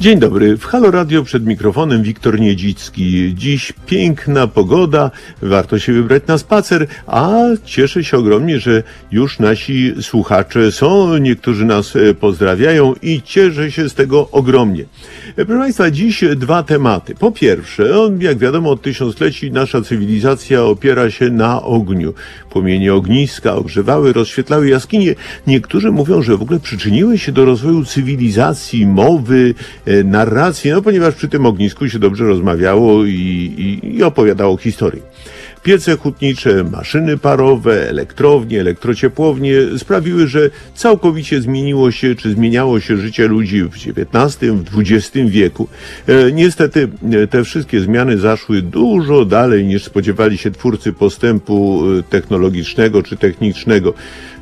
Dzień dobry. W Halo Radio przed mikrofonem Wiktor Niedzicki. Dziś piękna pogoda, warto się wybrać na spacer, a cieszę się ogromnie, że już nasi słuchacze są, niektórzy nas e, pozdrawiają i cieszę się z tego ogromnie. Proszę Państwa, dziś dwa tematy. Po pierwsze, jak wiadomo, od tysiącleci nasza cywilizacja opiera się na ogniu. Płomienie ogniska ogrzewały, rozświetlały jaskinie. Niektórzy mówią, że w ogóle przyczyniły się do rozwoju cywilizacji, mowy, e, narracji, no ponieważ przy tym ognisku się dobrze rozmawiało i, i, i opowiadało historię. Piece hutnicze, maszyny parowe, elektrownie, elektrociepłownie sprawiły, że całkowicie zmieniło się, czy zmieniało się życie ludzi w XIX, w XX wieku. E, niestety e, te wszystkie zmiany zaszły dużo dalej niż spodziewali się twórcy postępu e, technologicznego czy technicznego.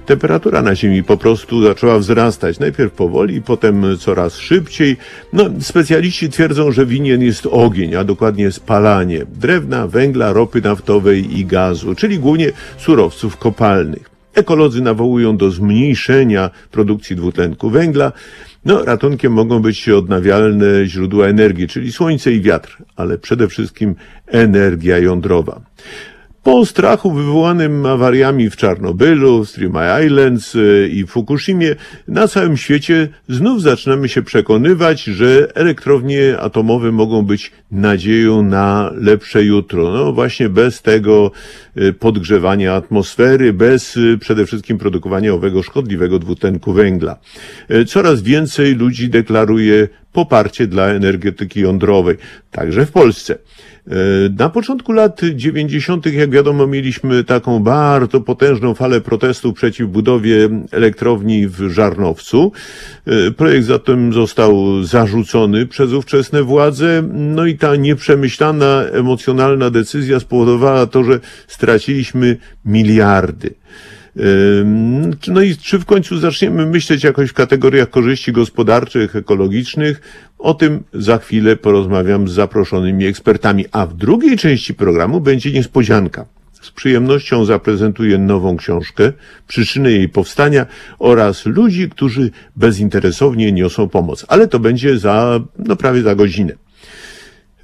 Temperatura na Ziemi po prostu zaczęła wzrastać. Najpierw powoli, potem coraz szybciej. No, specjaliści twierdzą, że winien jest ogień, a dokładnie spalanie drewna, węgla, ropy naftowej i gazu, czyli głównie surowców kopalnych. Ekolodzy nawołują do zmniejszenia produkcji dwutlenku węgla. No, ratunkiem mogą być odnawialne źródła energii, czyli słońce i wiatr, ale przede wszystkim energia jądrowa. Po strachu wywołanym awariami w Czarnobylu, Mile Islands y, i Fukushimie, na całym świecie znów zaczynamy się przekonywać, że elektrownie atomowe mogą być nadzieją na lepsze jutro. No właśnie bez tego y, podgrzewania atmosfery, bez y, przede wszystkim produkowania owego szkodliwego dwutlenku węgla. Coraz więcej ludzi deklaruje poparcie dla energetyki jądrowej, także w Polsce. E, Na początku lat 90., jak wiadomo, mieliśmy taką bardzo potężną falę protestów przeciw budowie elektrowni w Żarnowcu. E, Projekt zatem został zarzucony przez ówczesne władze, no i ta nieprzemyślana, emocjonalna decyzja spowodowała to, że straciliśmy miliardy. No i czy w końcu zaczniemy myśleć jakoś w kategoriach korzyści gospodarczych, ekologicznych? O tym za chwilę porozmawiam z zaproszonymi ekspertami. A w drugiej części programu będzie niespodzianka. Z przyjemnością zaprezentuję nową książkę, przyczyny jej powstania oraz ludzi, którzy bezinteresownie niosą pomoc. Ale to będzie za, no prawie za godzinę.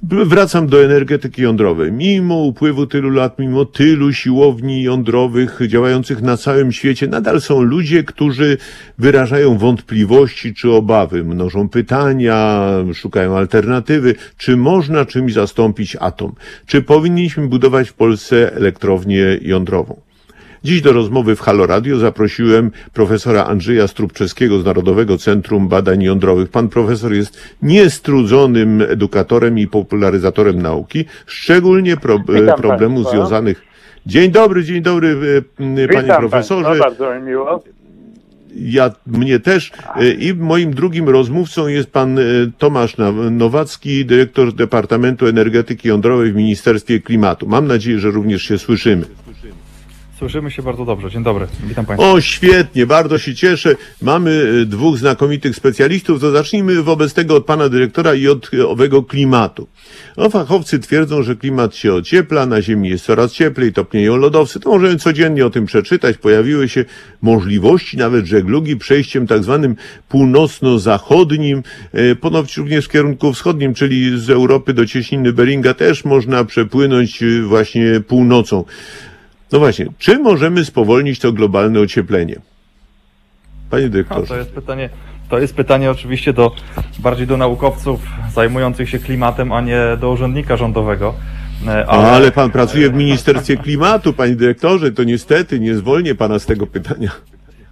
Wracam do energetyki jądrowej. Mimo upływu tylu lat, mimo tylu siłowni jądrowych działających na całym świecie, nadal są ludzie, którzy wyrażają wątpliwości czy obawy, mnożą pytania, szukają alternatywy. Czy można czymś zastąpić atom? Czy powinniśmy budować w Polsce elektrownię jądrową? Dziś do rozmowy w Halo Radio zaprosiłem profesora Andrzeja Strubczewskiego z Narodowego Centrum Badań Jądrowych. Pan profesor jest niestrudzonym edukatorem i popularyzatorem nauki, szczególnie pro, państwa. związanych. Dzień dobry, dzień dobry, e, panie Witam profesorze. Państwa, bardzo mi miło. Ja, mnie też. E, I moim drugim rozmówcą jest pan e, Tomasz Nowacki, dyrektor Departamentu Energetyki Jądrowej w Ministerstwie Klimatu. Mam nadzieję, że również się słyszymy. Słyszymy się bardzo dobrze. Dzień dobry. Witam Państwa. O, świetnie, bardzo się cieszę. Mamy y, dwóch znakomitych specjalistów, to zacznijmy wobec tego od pana dyrektora i od y, owego klimatu. No, fachowcy twierdzą, że klimat się ociepla, na Ziemi jest coraz cieplej, topnieją lodowce. To możemy codziennie o tym przeczytać. Pojawiły się możliwości nawet żeglugi przejściem tak zwanym północno-zachodnim, y, ponoć również w kierunku wschodnim, czyli z Europy do cieśniny Beringa też można przepłynąć właśnie północą. No właśnie, czy możemy spowolnić to globalne ocieplenie? Panie No, dyrektorze. to jest pytanie. To jest pytanie oczywiście do bardziej do naukowców zajmujących się klimatem, a nie do urzędnika rządowego. E, Ale... ale pan pracuje w Ministerstwie Klimatu, panie dyrektorze, to niestety nie zwolnię pana z tego pytania.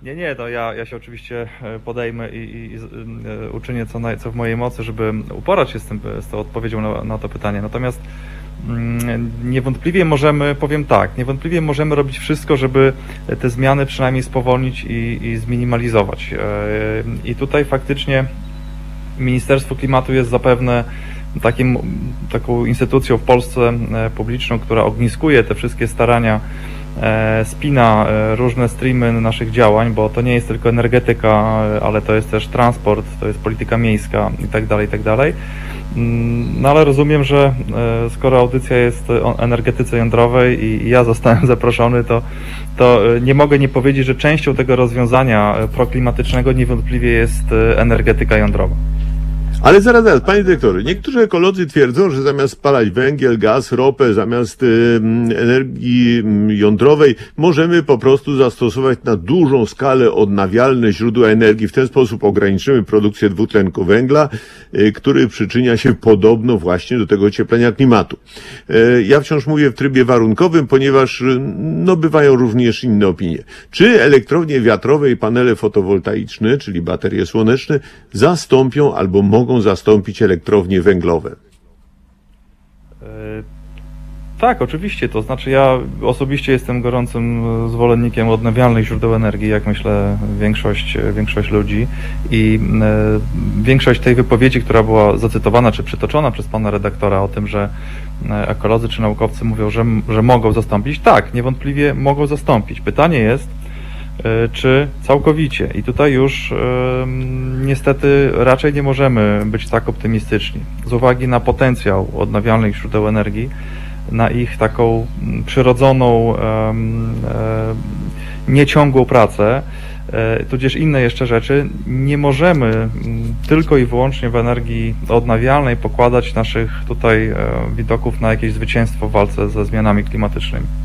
Nie, nie, to ja, ja się oczywiście e, podejmę i, i, i e, uczynię co, naj, co w mojej mocy, żeby uporać się z, tym, z tą odpowiedzią na, na to pytanie. Natomiast niewątpliwie możemy, powiem tak, niewątpliwie możemy robić wszystko, żeby te zmiany przynajmniej spowolnić i, i zminimalizować. E, I tutaj faktycznie Ministerstwo Klimatu jest zapewne takim, taką instytucją w Polsce e, publiczną, która ogniskuje te wszystkie starania, e, spina różne streamy naszych działań, bo to nie jest tylko energetyka, ale to jest też transport, to jest polityka miejska i tak Mm, No ale rozumiem, że e, skoro audycja jest o energetyce jądrowej i ja zostałem zaproszony, to, to e, nie mogę nie powiedzieć, że częścią tego rozwiązania e, proklimatycznego niewątpliwie jest energetyka jądrowa. Ale zaraz, zaraz, panie dyrektorze, niektórzy ekolodzy twierdzą, że zamiast spalać węgiel, gaz, ropę, zamiast y, energii jądrowej, możemy po prostu zastosować na dużą skalę odnawialne źródła energii. W ten sposób ograniczymy produkcję dwutlenku węgla, y, który przyczynia się podobno właśnie do tego ocieplenia klimatu. Y, ja wciąż mówię w trybie warunkowym, ponieważ y, no, bywają również inne opinie. Czy elektrownie wiatrowe i panele fotowoltaiczne, czyli baterie słoneczne, zastąpią albo mogą zastąpić elektrownie węglowe? E, Tak, oczywiście. To znaczy, ja osobiście jestem gorącym zwolennikiem odnawialnych źródeł energii, jak myślę większość, większość ludzi. I e, większość tej wypowiedzi, która była zacytowana czy przytoczona przez pana redaktora o tym, że e, ekolodzy czy naukowcy mówią, że, że mogą zastąpić, tak, niewątpliwie mogą zastąpić. Pytanie jest, czy całkowicie. I tutaj już e, niestety raczej nie możemy być tak optymistyczni. Z uwagi na potencjał odnawialnych źródeł energii, na ich taką przyrodzoną, e, nieciągłą pracę, e, tudzież inne jeszcze rzeczy, nie możemy tylko i wyłącznie w energii odnawialnej pokładać naszych tutaj e, widoków na jakieś zwycięstwo w walce ze zmianami klimatycznymi.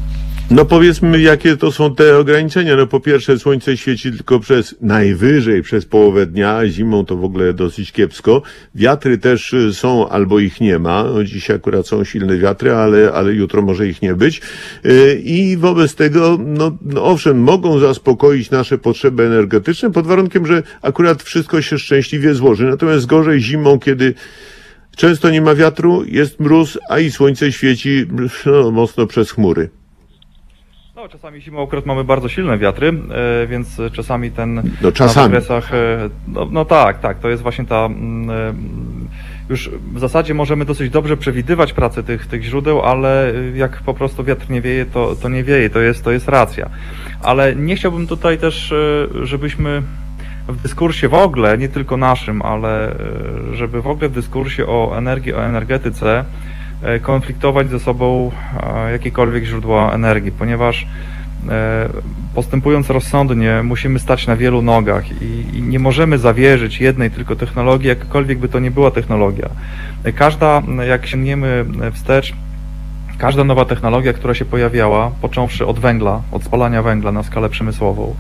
No powiedzmy, jakie to są te ograniczenia. No po pierwsze, słońce świeci tylko przez najwyżej przez połowę dnia, zimą to w ogóle dosyć kiepsko. Wiatry też y, są albo ich nie ma. No, dzisiaj akurat są silne wiatry, ale, ale jutro może ich nie być. Y, I wobec tego, no, no owszem, mogą zaspokoić nasze potrzeby energetyczne pod warunkiem, że akurat wszystko się szczęśliwie złoży. Natomiast gorzej zimą, kiedy często nie ma wiatru, jest mróz, a i słońce świeci no, mocno przez chmury. No, czasami zimą akurat mamy bardzo silne wiatry, e, więc czasami ten No, czasami. na wykresach, e, no, no tak, tak, to jest właśnie ta mm, e, już w zasadzie możemy dosyć dobrze przewidywać pracę tych, tych źródeł, ale jak po prostu wiatr nie wieje, to, to nie wieje, to jest, to jest racja. Ale nie chciałbym tutaj też, żebyśmy w dyskursie w ogóle, nie tylko naszym, ale żeby w ogóle w dyskursie o energii, o energetyce konfliktować ze sobą e, jakiekolwiek źródła energii, ponieważ e, postępując rozsądnie musimy stać na wielu nogach i, nie możemy zawierzyć jednej tylko technologii, jakkolwiek by to nie była technologia. Każda, jak sięgniemy wstecz, każda nowa technologia, która się pojawiała, począwszy od węgla, od spalania węgla na skalę przemysłową,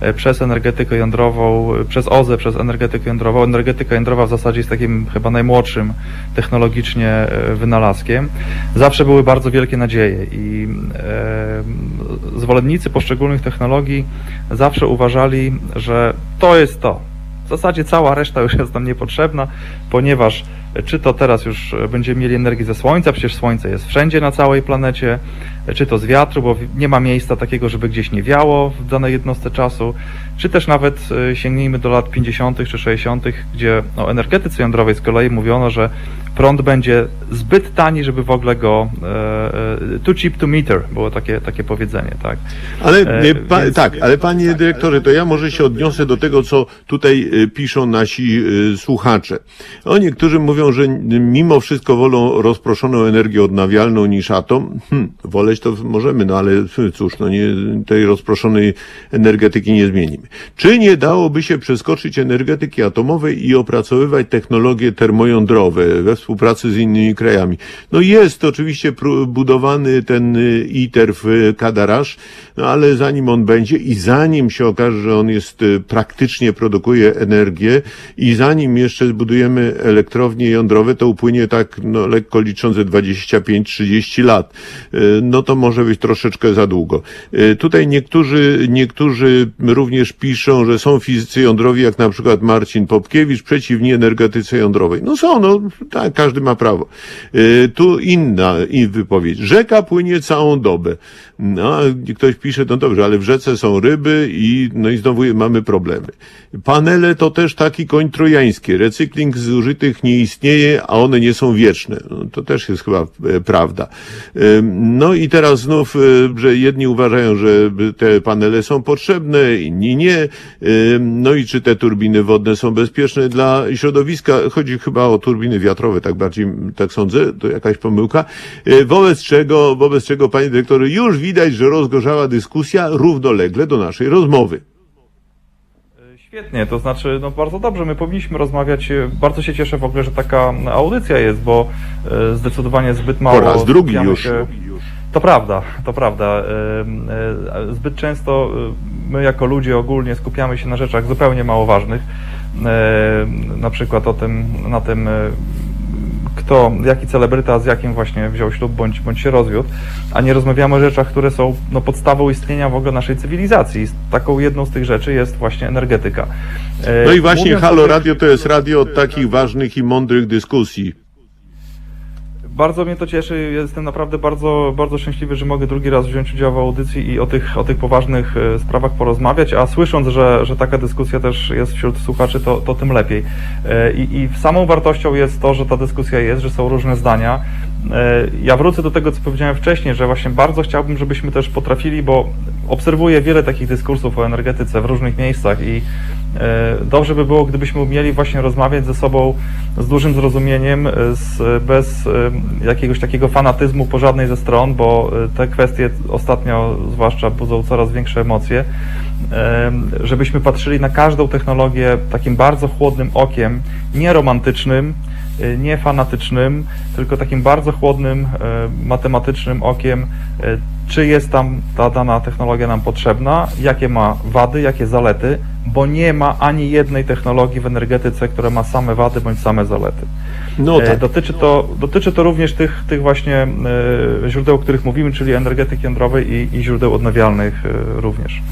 e, przez energetykę jądrową, e, przez OZE, przez energetykę jądrową. Energetyka jądrowa w zasadzie jest takim chyba najmłodszym technologicznie e, wynalazkiem. Zawsze były bardzo wielkie nadzieje i e, zwolennicy poszczególnych technologii zawsze uważali, że to jest to. W zasadzie cała reszta już jest nam niepotrzebna, ponieważ czy to teraz już będziemy mieli energię ze słońca, przecież słońce jest wszędzie na całej planecie, czy to z wiatru, bo nie ma miejsca takiego, żeby gdzieś nie wiało w danej jednostce czasu, czy też nawet e, sięgnijmy do lat 50. czy 60., gdzie o energetyce jądrowej z kolei mówiono, że prąd będzie zbyt tani, żeby w ogóle go e, e, too cheap to meter, było takie, takie powiedzenie, tak. Ale E, pa, więc- tak, ale panie dyrektorze, to ja może się odniosę do tego, co tutaj piszą nasi słuchacze. O niektórzy mówią, że mimo wszystko wolą rozproszoną energię odnawialną niż atom. Hm, to możemy, no ale cóż, no nie, tej rozproszonej energetyki nie zmienimy. Czy nie dałoby się przeskoczyć energetyki atomowej i opracowywać technologie termojądrowe we współpracy z innymi krajami? No jest oczywiście budowany ten y, ITER w Kadarasz, no ale zanim on będzie i zanim się okaże, że on jest y, praktycznie produkuje energię i zanim jeszcze zbudujemy elektrownie jądrowe, to upłynie tak no, lekko licząc ze 25-30 lat. Y, No to może być troszeczkę za długo. Y, Tutaj niektórzy, niektórzy również piszą, że są fizycy jądrowi, jak na przykład Marcin Popkiewicz, przeciwni energetyce jądrowej. No są, no tak, każdy ma prawo. Y, Tu inna wypowiedź. Rzeka płynie całą dobę. No, ktoś pisze, no dobrze, ale w rzece są ryby i, no i znowu mamy problemy. Panele to też taki koń trojański. Recykling zużytych nie istnieje, a one nie są wieczne. No, to też jest chyba e, prawda. Ym, No i teraz znów, e, że jedni uważają, że te panele są potrzebne, inni nie. Ym, No i czy te turbiny wodne są bezpieczne dla środowiska? Chodzi chyba o turbiny wiatrowe, tak bardziej, tak sądzę, to jakaś pomyłka. E, Wobec czego, wobec czego, panie dyrektorze, już widać, że rozgorzała dyskusja równolegle do naszej rozmowy. Świetnie, to znaczy, no bardzo dobrze, my powinniśmy rozmawiać. Bardzo się cieszę w ogóle, że taka audycja jest, bo zdecydowanie zbyt mało. Po raz drugi już. Się... To prawda, to prawda. E, Zbyt często e, my jako ludzie ogólnie skupiamy się na rzeczach zupełnie mało ważnych. Na przykład o tym, na tym, e, kto, jaki celebryta z jakim właśnie wziął ślub bądź, bądź się rozwiódł, a nie rozmawiamy o rzeczach, które są no, podstawą istnienia w ogóle naszej cywilizacji. Taką jedną z tych rzeczy jest właśnie energetyka. No i właśnie mówiąc Halo tych- Radio to jest radio od takich ważnych i mądrych dyskusji. Bardzo mnie to cieszy. Jestem naprawdę bardzo, bardzo szczęśliwy, że mogę drugi raz wziąć udział w audycji i o tych, o tych poważnych e, sprawach porozmawiać, a słysząc, że, że taka dyskusja też jest wśród słuchaczy, to, to tym lepiej. E, I, I samą wartością jest to, że ta dyskusja jest, że są różne zdania. E, Ja wrócę do tego, co powiedziałem wcześniej, że właśnie bardzo chciałbym, żebyśmy też potrafili, bo obserwuję wiele takich dyskursów o energetyce w różnych miejscach i dobrze by było, gdybyśmy umieli właśnie rozmawiać ze sobą z dużym zrozumieniem, e, z, bez e, jakiegoś takiego fanatyzmu po żadnej ze stron, bo e, te kwestie ostatnio zwłaszcza budzą coraz większe emocje, e, żebyśmy patrzyli na każdą technologię takim bardzo chłodnym okiem, nie romantycznym, e, nie fanatycznym, tylko takim bardzo chłodnym, e, matematycznym okiem, e, czy jest tam ta dana technologia nam potrzebna, jakie ma wady, jakie zalety, bo nie ma ani jednej technologii w energetyce, która ma same wady bądź same zalety. No E, tak. Dotyczy to, dotyczy to również tych, tych właśnie e, źródeł, o których mówimy, czyli energetyki jądrowej i, i źródeł odnawialnych e, również.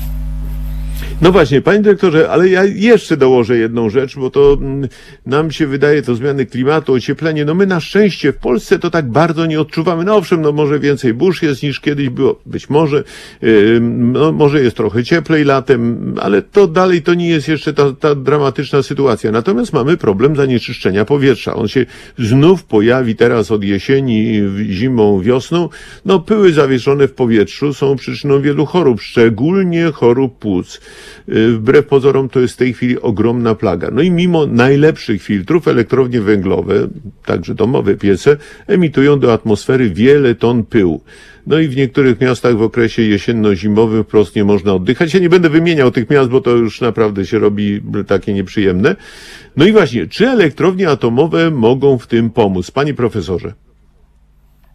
No właśnie, panie dyrektorze, ale ja jeszcze dołożę jedną rzecz, bo to mm, nam się wydaje, to zmiany klimatu, ocieplenie, no my na szczęście w Polsce to tak bardzo nie odczuwamy. No owszem, no może więcej burz jest niż kiedyś było, być może, no może jest trochę cieplej latem, ale to dalej to nie jest jeszcze ta, ta dramatyczna sytuacja. Natomiast mamy problem zanieczyszczenia powietrza. On się znów pojawi teraz od jesieni, zimą, wiosną. No pyły zawieszone w powietrzu są przyczyną wielu chorób, szczególnie chorób płuc. Yy, Wbrew pozorom to jest w tej chwili ogromna plaga. No i mimo najlepszych filtrów, elektrownie węglowe, także domowe piece, emitują do atmosfery wiele ton pyłu. No i w niektórych miastach w okresie jesienno-zimowym wprost nie można oddychać. Ja nie będę wymieniał tych miast, bo to już naprawdę się robi takie nieprzyjemne. No i właśnie, czy elektrownie atomowe mogą w tym pomóc? Panie profesorze.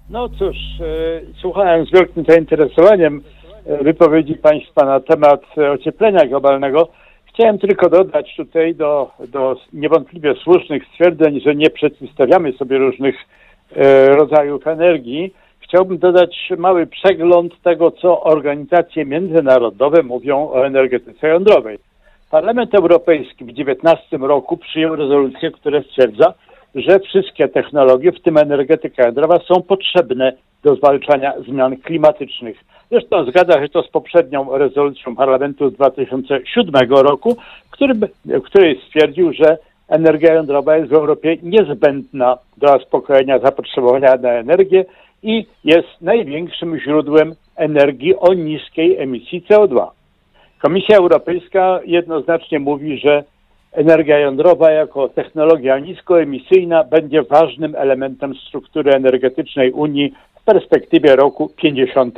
No cóż, e, słuchałem z wielkim zainteresowaniem wypowiedzi Państwa na temat ocieplenia globalnego. Chciałem tylko dodać tutaj do, do niewątpliwie słusznych stwierdzeń, że nie przeciwstawiamy sobie różnych e, rodzajów energii. Chciałbym dodać mały przegląd tego, co organizacje międzynarodowe mówią o energetyce jądrowej. Parlament Europejski w 2019 roku przyjął rezolucję, która stwierdza, że wszystkie technologie, w tym energetyka jądrowa, są potrzebne do zwalczania zmian klimatycznych. Zresztą zgadza się to z poprzednią rezolucją Parlamentu z 2007 roku, który, w której stwierdził, że energia jądrowa jest w Europie niezbędna do zaspokojenia zapotrzebowania na energię i jest największym źródłem energii o niskiej emisji CO2. Komisja Europejska jednoznacznie mówi, że energia jądrowa jako technologia niskoemisyjna będzie ważnym elementem struktury energetycznej Unii w perspektywie roku 50.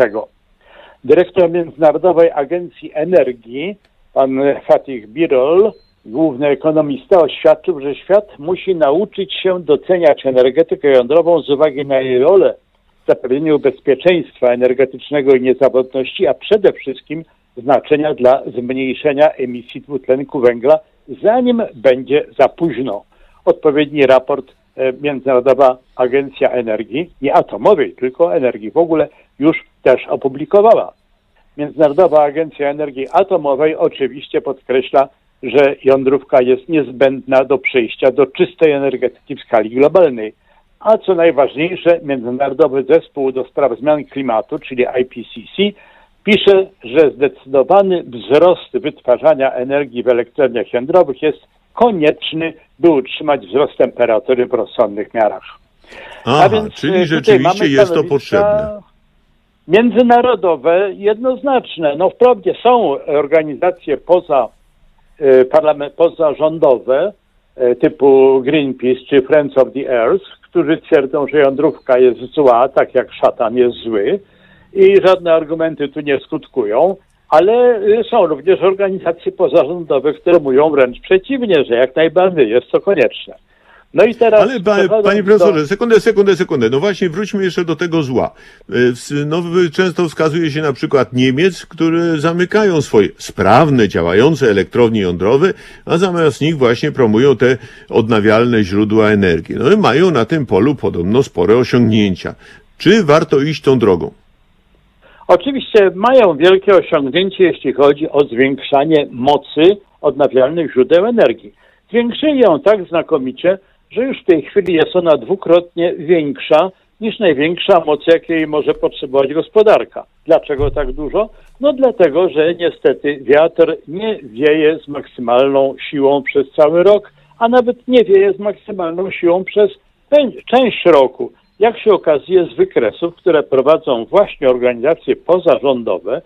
Dyrektor Międzynarodowej Agencji Energii, pan Fatih Birol, główny ekonomista, oświadczył, że świat musi nauczyć się doceniać energetykę jądrową z uwagi na jej rolę w zapewnieniu bezpieczeństwa energetycznego i niezawodności, a przede wszystkim znaczenia dla zmniejszenia emisji dwutlenku węgla, zanim będzie za późno. Odpowiedni raport e, Międzynarodowa Agencja Energii, nie atomowej, tylko energii w ogóle, już też opublikowała. Międzynarodowa Agencja Energii Atomowej oczywiście podkreśla, że jądrówka jest niezbędna do przejścia do czystej energetyki w skali globalnej. A co najważniejsze, Międzynarodowy Zespół do Spraw Zmian Klimatu, czyli IPCC, pisze, że zdecydowany wzrost wytwarzania energii w elektrowniach jądrowych jest konieczny, by utrzymać wzrost temperatury w rozsądnych miarach. Aha, e, czyli tutaj rzeczywiście jest to potrzebne. Międzynarodowe, jednoznaczne. No wprawdzie są organizacje poza, e, parlament, pozarządowe, e, typu Greenpeace czy Friends of the Earth, którzy twierdzą, że jądrówka jest zła, tak jak szatan jest zły i żadne argumenty tu nie skutkują, ale są również organizacje pozarządowe, które mówią wręcz przeciwnie, że jak najbardziej jest to konieczne. No i teraz. Ale pa, panie do- profesorze, sekundę, sekundę, sekundę. No właśnie, wróćmy jeszcze do tego zła. E, No, często wskazuje się na przykład Niemiec, które zamykają swoje sprawne, działające elektrownie jądrowe, a zamiast nich właśnie promują te odnawialne źródła energii. No i mają na tym polu podobno spore osiągnięcia. Czy warto iść tą drogą? Oczywiście mają wielkie osiągnięcie, jeśli chodzi o zwiększanie mocy odnawialnych źródeł energii. Zwiększyli ją tak znakomicie, że już w tej chwili jest ona dwukrotnie większa niż największa moc, jakiej może potrzebować gospodarka. Dlaczego tak dużo? No dlatego, że niestety wiatr nie wieje z maksymalną siłą przez cały rok, a nawet nie wieje z maksymalną siłą przez część roku. Jak się okazuje z wykresów, które prowadzą właśnie organizacje pozarządowe,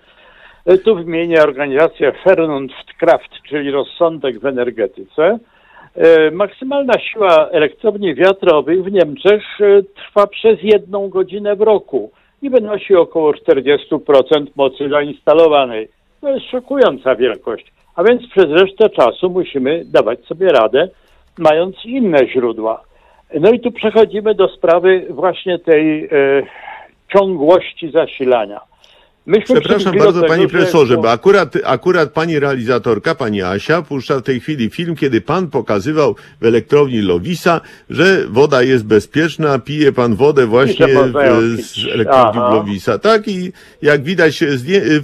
e, tu wymienię organizację Vernunftkraft, czyli rozsądek w energetyce, E, Maksymalna siła elektrowni wiatrowych w Niemczech e, trwa przez jedną godzinę w roku i wynosi około 40% mocy zainstalowanej. To jest szokująca wielkość. A więc przez resztę czasu musimy dawać sobie radę, mając inne źródła. No i tu przechodzimy do sprawy właśnie tej e, ciągłości zasilania. Myśmy Przepraszam bardzo, tego, panie że profesorze, bo akurat, akurat pani realizatorka, pani Asia, puszcza w tej chwili film, kiedy pan pokazywał w elektrowni Lowisa, że woda jest bezpieczna, pije pan wodę właśnie z elektrowni Aha. Lowisa. Tak i jak widać,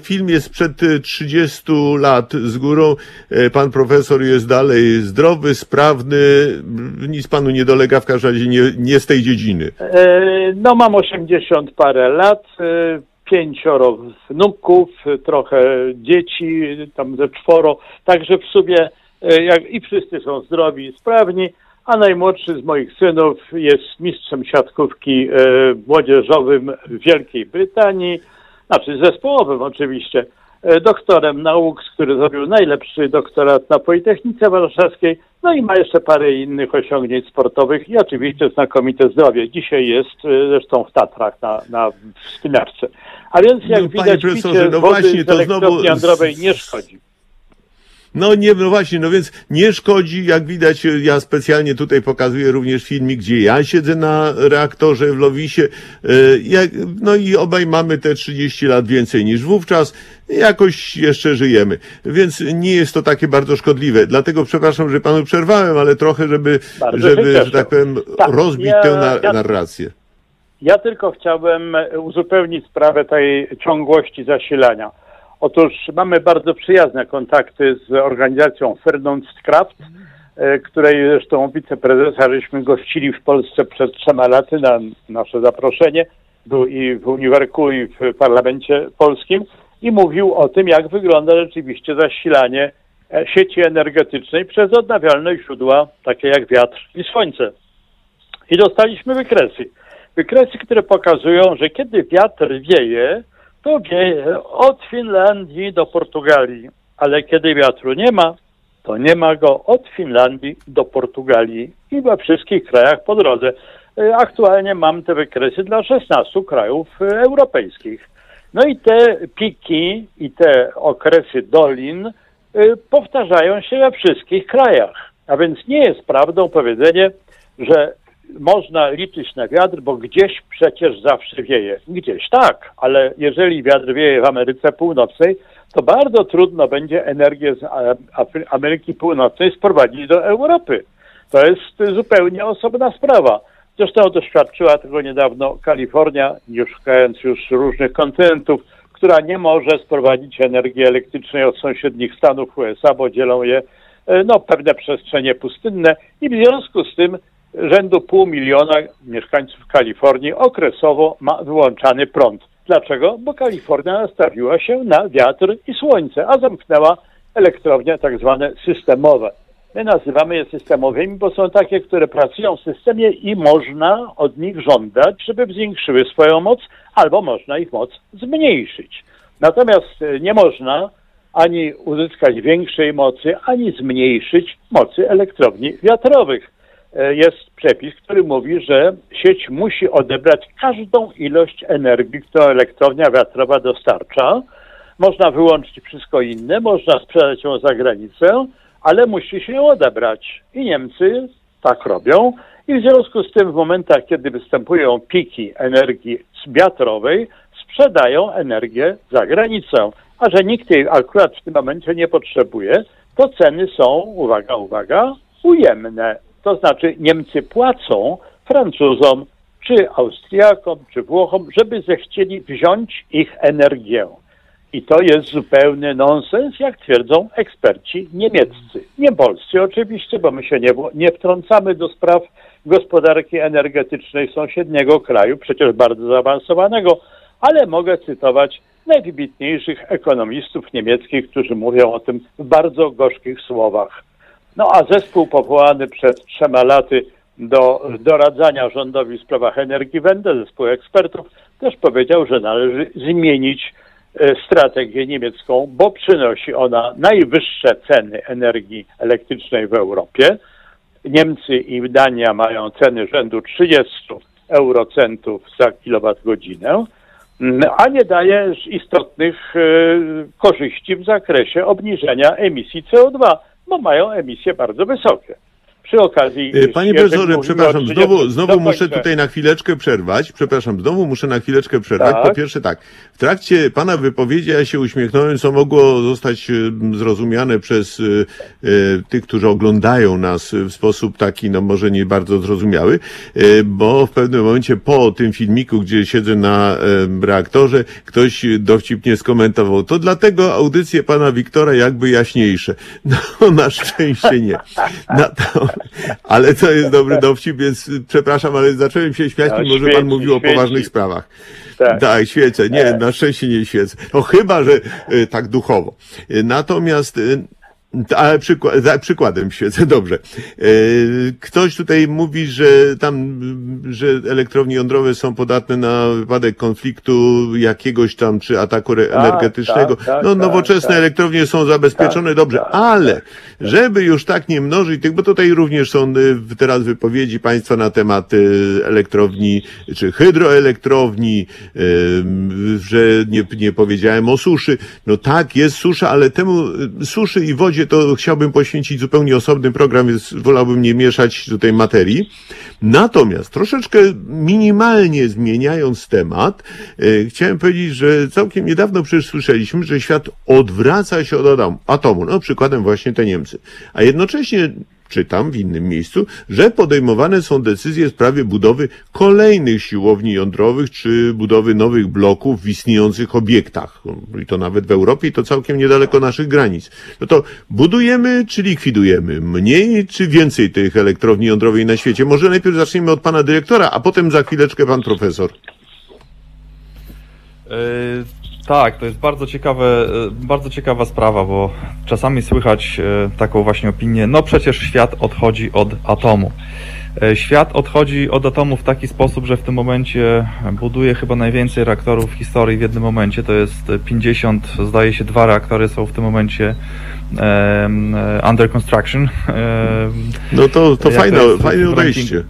film jest sprzed y, 30 lat z górą. E, Pan profesor jest dalej zdrowy, sprawny, nic panu nie dolega, w każdym razie nie, nie z tej dziedziny. E, No mam 80 parę lat, e, pięcioro wnuków, trochę dzieci, tam ze czworo, także w sumie e, jak, i wszyscy są zdrowi i sprawni, a najmłodszy z moich synów jest mistrzem siatkówki e, młodzieżowym w Wielkiej Brytanii, znaczy zespołowym oczywiście, doktorem nauk, który zrobił najlepszy doktorat na Politechnice Warszawskiej, no i ma jeszcze parę innych osiągnięć sportowych i oczywiście znakomite zdrowie. Dzisiaj jest e, zresztą w Tatrach na, na wspinaczce. A więc jak No, widać, picie no wody właśnie, to znowu- jądrowej nie szkodzi. No nie, no właśnie, no więc nie szkodzi, jak widać, ja specjalnie tutaj pokazuję również filmik, gdzie ja siedzę na reaktorze w Lowisie, e, jak, no i obaj mamy te 30 lat więcej niż wówczas, jakoś jeszcze żyjemy, więc nie jest to takie bardzo szkodliwe, dlatego przepraszam, że panu przerwałem, ale trochę, żeby, Bardzo żeby, że tak powiem, Tak, rozbić ja- tę ja- narrację. Ja tylko chciałbym uzupełnić sprawę tej ciągłości zasilania. Otóż mamy bardzo przyjazne kontakty z organizacją Fernundskraft, e, której zresztą wiceprezesa żeśmy gościli w Polsce przed trzema laty na nasze zaproszenie. Był i w Uniwerku, i w parlamencie polskim i mówił o tym, jak wygląda rzeczywiście zasilanie e, sieci energetycznej przez odnawialne źródła, takie jak wiatr i słońce. I dostaliśmy wykresy. Wykresy, które pokazują, że kiedy wiatr wieje, wieje od Finlandii do Portugalii, ale kiedy wiatru nie ma, to nie ma go od Finlandii do Portugalii i we wszystkich krajach po drodze. E, Aktualnie mam te wykresy dla 16 krajów e, europejskich. No i te piki i te okresy dolin y, powtarzają się we wszystkich krajach. A więc nie jest prawdą powiedzenie, że można liczyć na wiatr, bo gdzieś przecież zawsze wieje. Gdzieś tak, ale jeżeli wiatr wieje w Ameryce Północnej, to bardzo trudno będzie energię z Ameryki Północnej sprowadzić do Europy. To jest zupełnie osobna sprawa. Zresztą doświadczyła tego niedawno Kalifornia, nie szukając już różnych kontynentów, która nie może sprowadzić energii elektrycznej od sąsiednich stanów USA, bo dzielą je e, no, pewne przestrzenie pustynne i w związku z tym rzędu pół miliona mieszkańców Kalifornii okresowo ma wyłączany prąd. Dlaczego? Bo Kalifornia nastawiła się na wiatr i słońce, a zamknęła elektrownie tak zwane systemowe. My nazywamy je systemowymi, bo są takie, które pracują w systemie i można od nich żądać, żeby zwiększyły swoją moc, albo można ich moc zmniejszyć. Natomiast e, nie można ani uzyskać większej mocy, ani zmniejszyć mocy elektrowni wiatrowych. E, Jest przepis, który mówi, że sieć musi odebrać każdą ilość energii, którą elektrownia wiatrowa dostarcza, Można wyłączyć wszystko inne, można sprzedać ją za granicę, ale musi się ją odebrać. I Niemcy tak robią. I w związku z tym w momentach, kiedy występują piki energii wiatrowej, sprzedają energię za granicę. A że nikt jej akurat w tym momencie nie potrzebuje, to ceny są, uwaga, uwaga, ujemne. To znaczy Niemcy płacą Francuzom, czy Austriakom, czy Włochom, żeby zechcieli wziąć ich energię. I to jest zupełny nonsens, jak twierdzą eksperci niemieccy. Nie polscy oczywiście, bo my się nie, nie wtrącamy do spraw gospodarki energetycznej sąsiedniego kraju, przecież bardzo zaawansowanego, ale mogę cytować najwybitniejszych ekonomistów niemieckich, którzy mówią o tym w bardzo gorzkich słowach. No a zespół powołany przed trzema laty do doradzania rządowi w sprawach energii Wende, zespół ekspertów, też powiedział, że należy zmienić e, strategię niemiecką, bo przynosi ona najwyższe ceny energii elektrycznej w Europie. Niemcy i Dania mają ceny rzędu 30 eurocentów za kilowatgodzinę, a nie daje istotnych e, korzyści w zakresie obniżenia emisji CO2, bo mają emisje bardzo wysokie. Przy okazji. E, Panie profesorze, przepraszam, znowu, 30 znowu muszę tutaj na chwileczkę przerwać. Przepraszam, znowu muszę na chwileczkę przerwać. Tak. Po pierwsze tak, w trakcie pana wypowiedzi ja się uśmiechnąłem, co mogło zostać e, zrozumiane przez e, tych, którzy oglądają nas w sposób taki, no może nie bardzo zrozumiały, e, bo w pewnym momencie po tym filmiku, gdzie siedzę na e, reaktorze, ktoś dowcipnie skomentował, to dlatego audycje pana Wiktora jakby jaśniejsze. No na szczęście nie. Na to, ale to jest dobry dowcip, więc przepraszam, ale zacząłem się śmiać, No, mimo że pan mówił o świeci. poważnych sprawach. Tak. Tak, świecę. Nie, Tak. na szczęście nie świecę. No chyba, że y, tak duchowo. Natomiast, y, ale przykład, za przykładem świecę, dobrze. Y, Ktoś tutaj mówi, że tam, że elektrownie jądrowe są podatne na wypadek konfliktu jakiegoś tam, czy ataku re- Tak, energetycznego. tak, tak, no, tak, nowoczesne tak. elektrownie są zabezpieczone, Tak, dobrze, tak, ale żeby już tak nie mnożyć tych, bo tutaj również są y, teraz wypowiedzi państwa na temat y, elektrowni, czy hydroelektrowni, y, że nie, nie powiedziałem o suszy. No tak, jest susza, ale temu suszy i wodzie to chciałbym poświęcić zupełnie osobny program, więc wolałbym nie mieszać tutaj materii. Natomiast troszeczkę minimalnie zmieniając temat, e, chciałem powiedzieć, że całkiem niedawno przecież słyszeliśmy, że świat odwraca się od atom- atomu. No przykładem właśnie te Niemcy. A jednocześnie czytam w innym miejscu, że podejmowane są decyzje w sprawie budowy kolejnych siłowni jądrowych czy budowy nowych bloków w istniejących obiektach. I to nawet w Europie, i to całkiem niedaleko naszych granic. No to budujemy czy likwidujemy? Mniej czy więcej tych elektrowni jądrowych na świecie? Może najpierw zaczniemy od pana dyrektora, a potem za chwileczkę pan profesor. Tak, to jest bardzo ciekawe, yy, bardzo ciekawa sprawa, bo czasami słychać yy, taką właśnie opinię, no przecież świat odchodzi od atomu. Yy, Świat odchodzi od atomu w taki sposób, że w tym momencie buduje chyba najwięcej reaktorów w historii w jednym momencie. To jest 50, zdaje się, dwa reaktory są w tym momencie e, under construction. No to, to Jak to fajne, fajne odejście.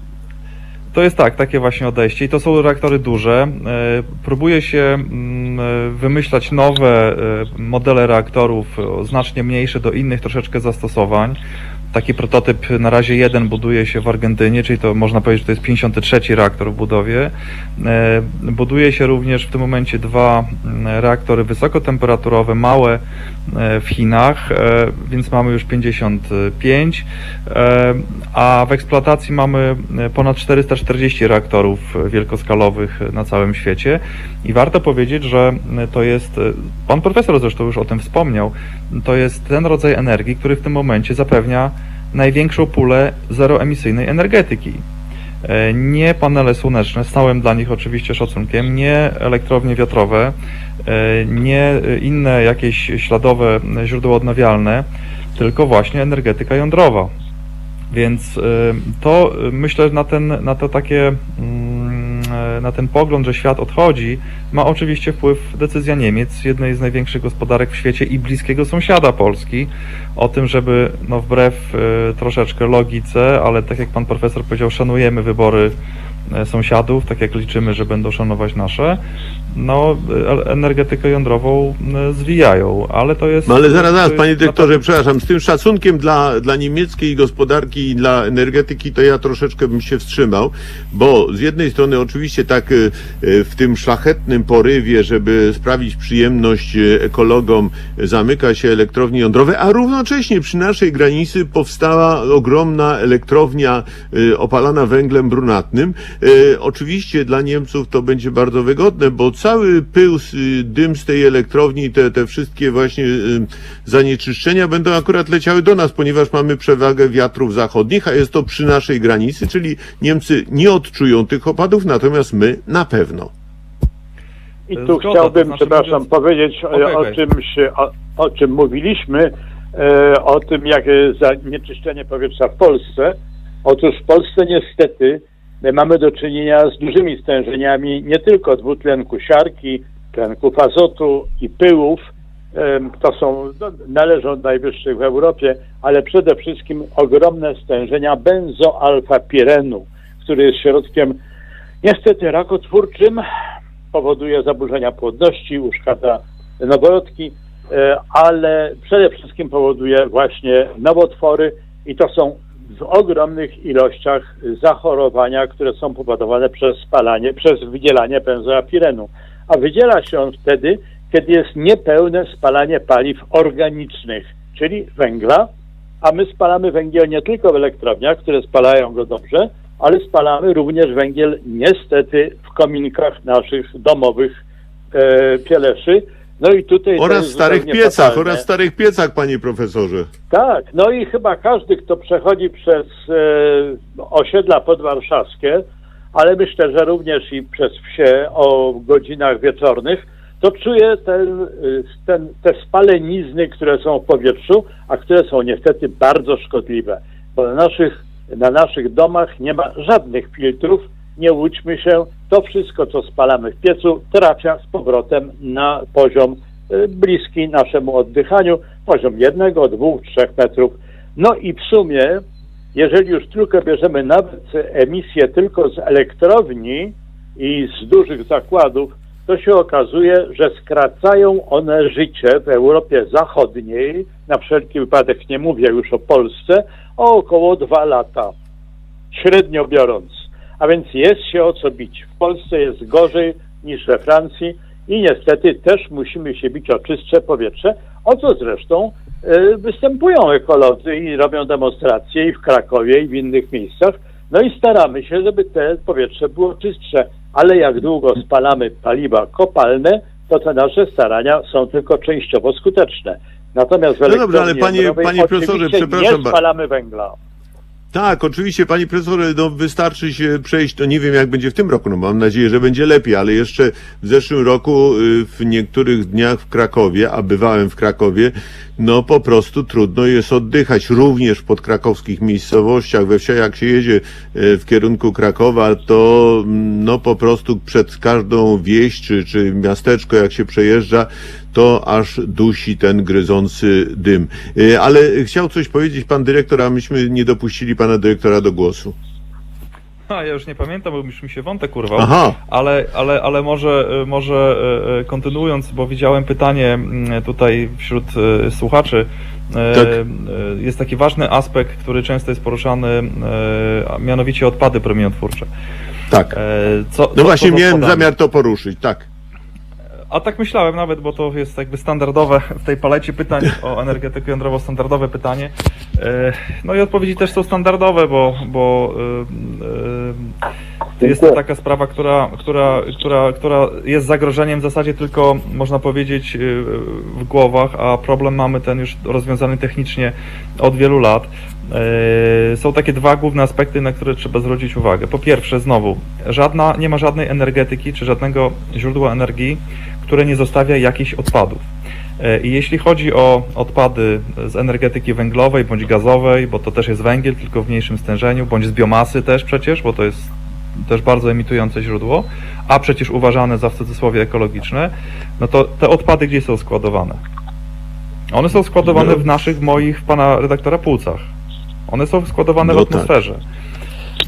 To jest tak, takie właśnie odejście i to są reaktory duże. E, Próbuje się mm, e, wymyślać nowe e, modele reaktorów, znacznie mniejsze do innych troszeczkę zastosowań. Taki prototyp na razie jeden buduje się w Argentynie, czyli to można powiedzieć, że to jest 53 reaktor w budowie. E, Buduje się również w tym momencie dwa mm, reaktory wysokotemperaturowe, małe e, w Chinach, e, więc mamy już 55, e, a w eksploatacji mamy ponad 440 reaktorów wielkoskalowych na całym świecie i warto powiedzieć, że to jest, pan profesor zresztą już o tym wspomniał, to jest ten rodzaj energii, który w tym momencie zapewnia największą pulę zeroemisyjnej energetyki. E, Nie panele słoneczne, z całym dla nich oczywiście szacunkiem, nie elektrownie wiatrowe, e, nie inne jakieś śladowe źródła odnawialne, tylko właśnie energetyka jądrowa. Więc e, to myślę, na ten, na to takie, mm, na ten pogląd, że świat odchodzi, ma oczywiście wpływ decyzja Niemiec, jednej z największych gospodarek w świecie i bliskiego sąsiada Polski, o tym, żeby no wbrew e, troszeczkę logice, ale tak jak pan profesor powiedział, szanujemy wybory e, sąsiadów, tak jak liczymy, że będą szanować nasze, no e, energetykę jądrową e, zwijają, ale to jest... No ale zaraz, zaraz, panie dyrektorze, przepraszam, z tym szacunkiem dla, dla niemieckiej gospodarki i dla energetyki, to ja troszeczkę bym się wstrzymał, bo z jednej strony oczywiście tak w tym szlachetnym porywie, żeby sprawić przyjemność ekologom, zamyka się elektrownie jądrowe, a równocześnie przy naszej granicy powstała ogromna elektrownia opalana węglem brunatnym. Y, Oczywiście dla Niemców to będzie bardzo wygodne, bo cały pył, y, dym z tej elektrowni, te, te wszystkie właśnie y, zanieczyszczenia będą akurat leciały do nas, ponieważ mamy przewagę wiatrów zachodnich, a jest to przy naszej granicy, czyli Niemcy nie odczują tych opadów, natomiast my na pewno. I Zgoda, tu to chciałbym, znaczy przepraszam, mówiąc- powiedzieć o, Okej, o, okej. czymś, o, o czym mówiliśmy, e, o tym, jak e, zanieczyszczenie powietrza w Polsce. Otóż w Polsce niestety mamy do czynienia z dużymi stężeniami nie tylko dwutlenku siarki, tlenków azotu i pyłów, to są, no, należą do najwyższych w Europie, ale przede wszystkim ogromne stężenia benzoalfapirenu, który jest środkiem niestety rakotwórczym, powoduje zaburzenia płodności, uszkadza noworodki, e, ale przede wszystkim powoduje właśnie nowotwory i to są w ogromnych ilościach zachorowania, które są powodowane przez spalanie, przez wydzielanie benzoapirenu. A wydziela się on wtedy, kiedy jest niepełne spalanie paliw organicznych, czyli węgla, a my spalamy węgiel nie tylko w elektrowniach, które spalają go dobrze, ale spalamy również węgiel niestety w kominkach naszych domowych e, pieleszy. No i tutaj Oraz w starych piecach, fatalne. oraz w starych piecach, panie profesorze. Tak, no i chyba każdy, kto przechodzi przez e, osiedla podwarszawskie, ale myślę, że również i przez wsie o godzinach wieczornych, to czuje ten, y, ten, te spalenizny, które są w powietrzu, a które są niestety bardzo szkodliwe, bo na naszych, na naszych domach nie ma żadnych filtrów, nie łudźmy się, to wszystko, co spalamy w piecu, trafia z powrotem na poziom y, bliski naszemu oddychaniu, poziom jednego, dwóch, trzech metrów. No i w sumie, jeżeli już tylko bierzemy nawet emisję tylko z elektrowni i z dużych zakładów, to się okazuje, że skracają one życie w Europie Zachodniej, na wszelki wypadek nie mówię już o Polsce, o około dwa lata, średnio biorąc. A więc jest się o co bić. W Polsce jest gorzej niż we Francji i niestety też musimy się bić o czystsze powietrze, o co zresztą y, występują ekolodzy i robią demonstracje i w Krakowie i w innych miejscach. No i staramy się, żeby te powietrze było czystsze, ale jak długo spalamy paliwa kopalne, to te nasze starania są tylko częściowo skuteczne. Natomiast w No dobrze, ale panie- panie profesorze, przepraszam nie spalamy węgla. Tak, oczywiście, panie profesorze, no wystarczy się przejść, no nie wiem jak będzie w tym roku, no mam nadzieję, że będzie lepiej, ale jeszcze w zeszłym roku y, w niektórych dniach w Krakowie, a bywałem w Krakowie, no po prostu trudno jest oddychać, również w podkrakowskich miejscowościach, we wsiach jak się jedzie y, w kierunku Krakowa, to mm, no po prostu przed każdą wieś czy, czy miasteczko jak się przejeżdża, to aż dusi ten gryzący dym. Y, Ale chciał coś powiedzieć pan dyrektor, a myśmy nie dopuścili pana dyrektora do głosu. A ja już nie pamiętam, bo już mi się wątek urwał. Aha, Ale, ale, ale może, y, może y, kontynuując, bo widziałem pytanie tutaj wśród słuchaczy. Tak. Jest taki ważny aspekt, który często jest poruszany, mianowicie odpady promieniotwórcze. tak. E, Co, No co- właśnie co miałem zamiar to poruszyć, tak. A tak myślałem nawet, bo to jest jakby standardowe w tej palecie pytań o energetykę jądrową, standardowe pytanie. E, No i odpowiedzi też są standardowe, bo, bo e, e, jest to taka sprawa, która, która, która, która jest zagrożeniem w zasadzie tylko, można powiedzieć, e, w głowach, a problem mamy ten już rozwiązany technicznie od wielu lat. E, Są takie dwa główne aspekty, na które trzeba zwrócić uwagę. Po pierwsze, znowu, żadna, nie ma żadnej energetyki czy żadnego źródła energii, które nie zostawia jakichś odpadów. E, I jeśli chodzi o odpady z energetyki węglowej bądź gazowej, bo to też jest węgiel, tylko w mniejszym stężeniu, bądź z biomasy też przecież, bo to jest też bardzo emitujące źródło, a przecież uważane za w cudzysłowie ekologiczne, no to te odpady gdzie są składowane? One są składowane No. w naszych, moich, pana redaktora płucach. One są składowane No w tak. atmosferze. E,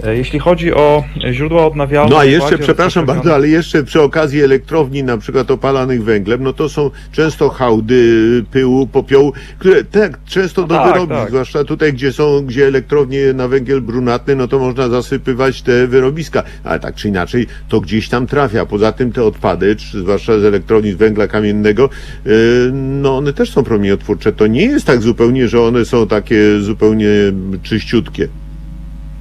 Jeśli chodzi o źródła odnawialne... No a jeszcze, przepraszam bardzo, ale jeszcze przy okazji elektrowni na przykład opalanych węglem, no to są często hałdy pyłu, popiołu, które tak często do tak, wyrobisk, tak. zwłaszcza tutaj, gdzie są, gdzie elektrownie na węgiel brunatny, no to można zasypywać te wyrobiska, ale tak czy inaczej to gdzieś tam trafia. Poza tym te odpady, zwłaszcza z elektrowni z węgla kamiennego, yy, no one też są promieniotwórcze. To nie jest tak zupełnie, że one są takie zupełnie czyściutkie.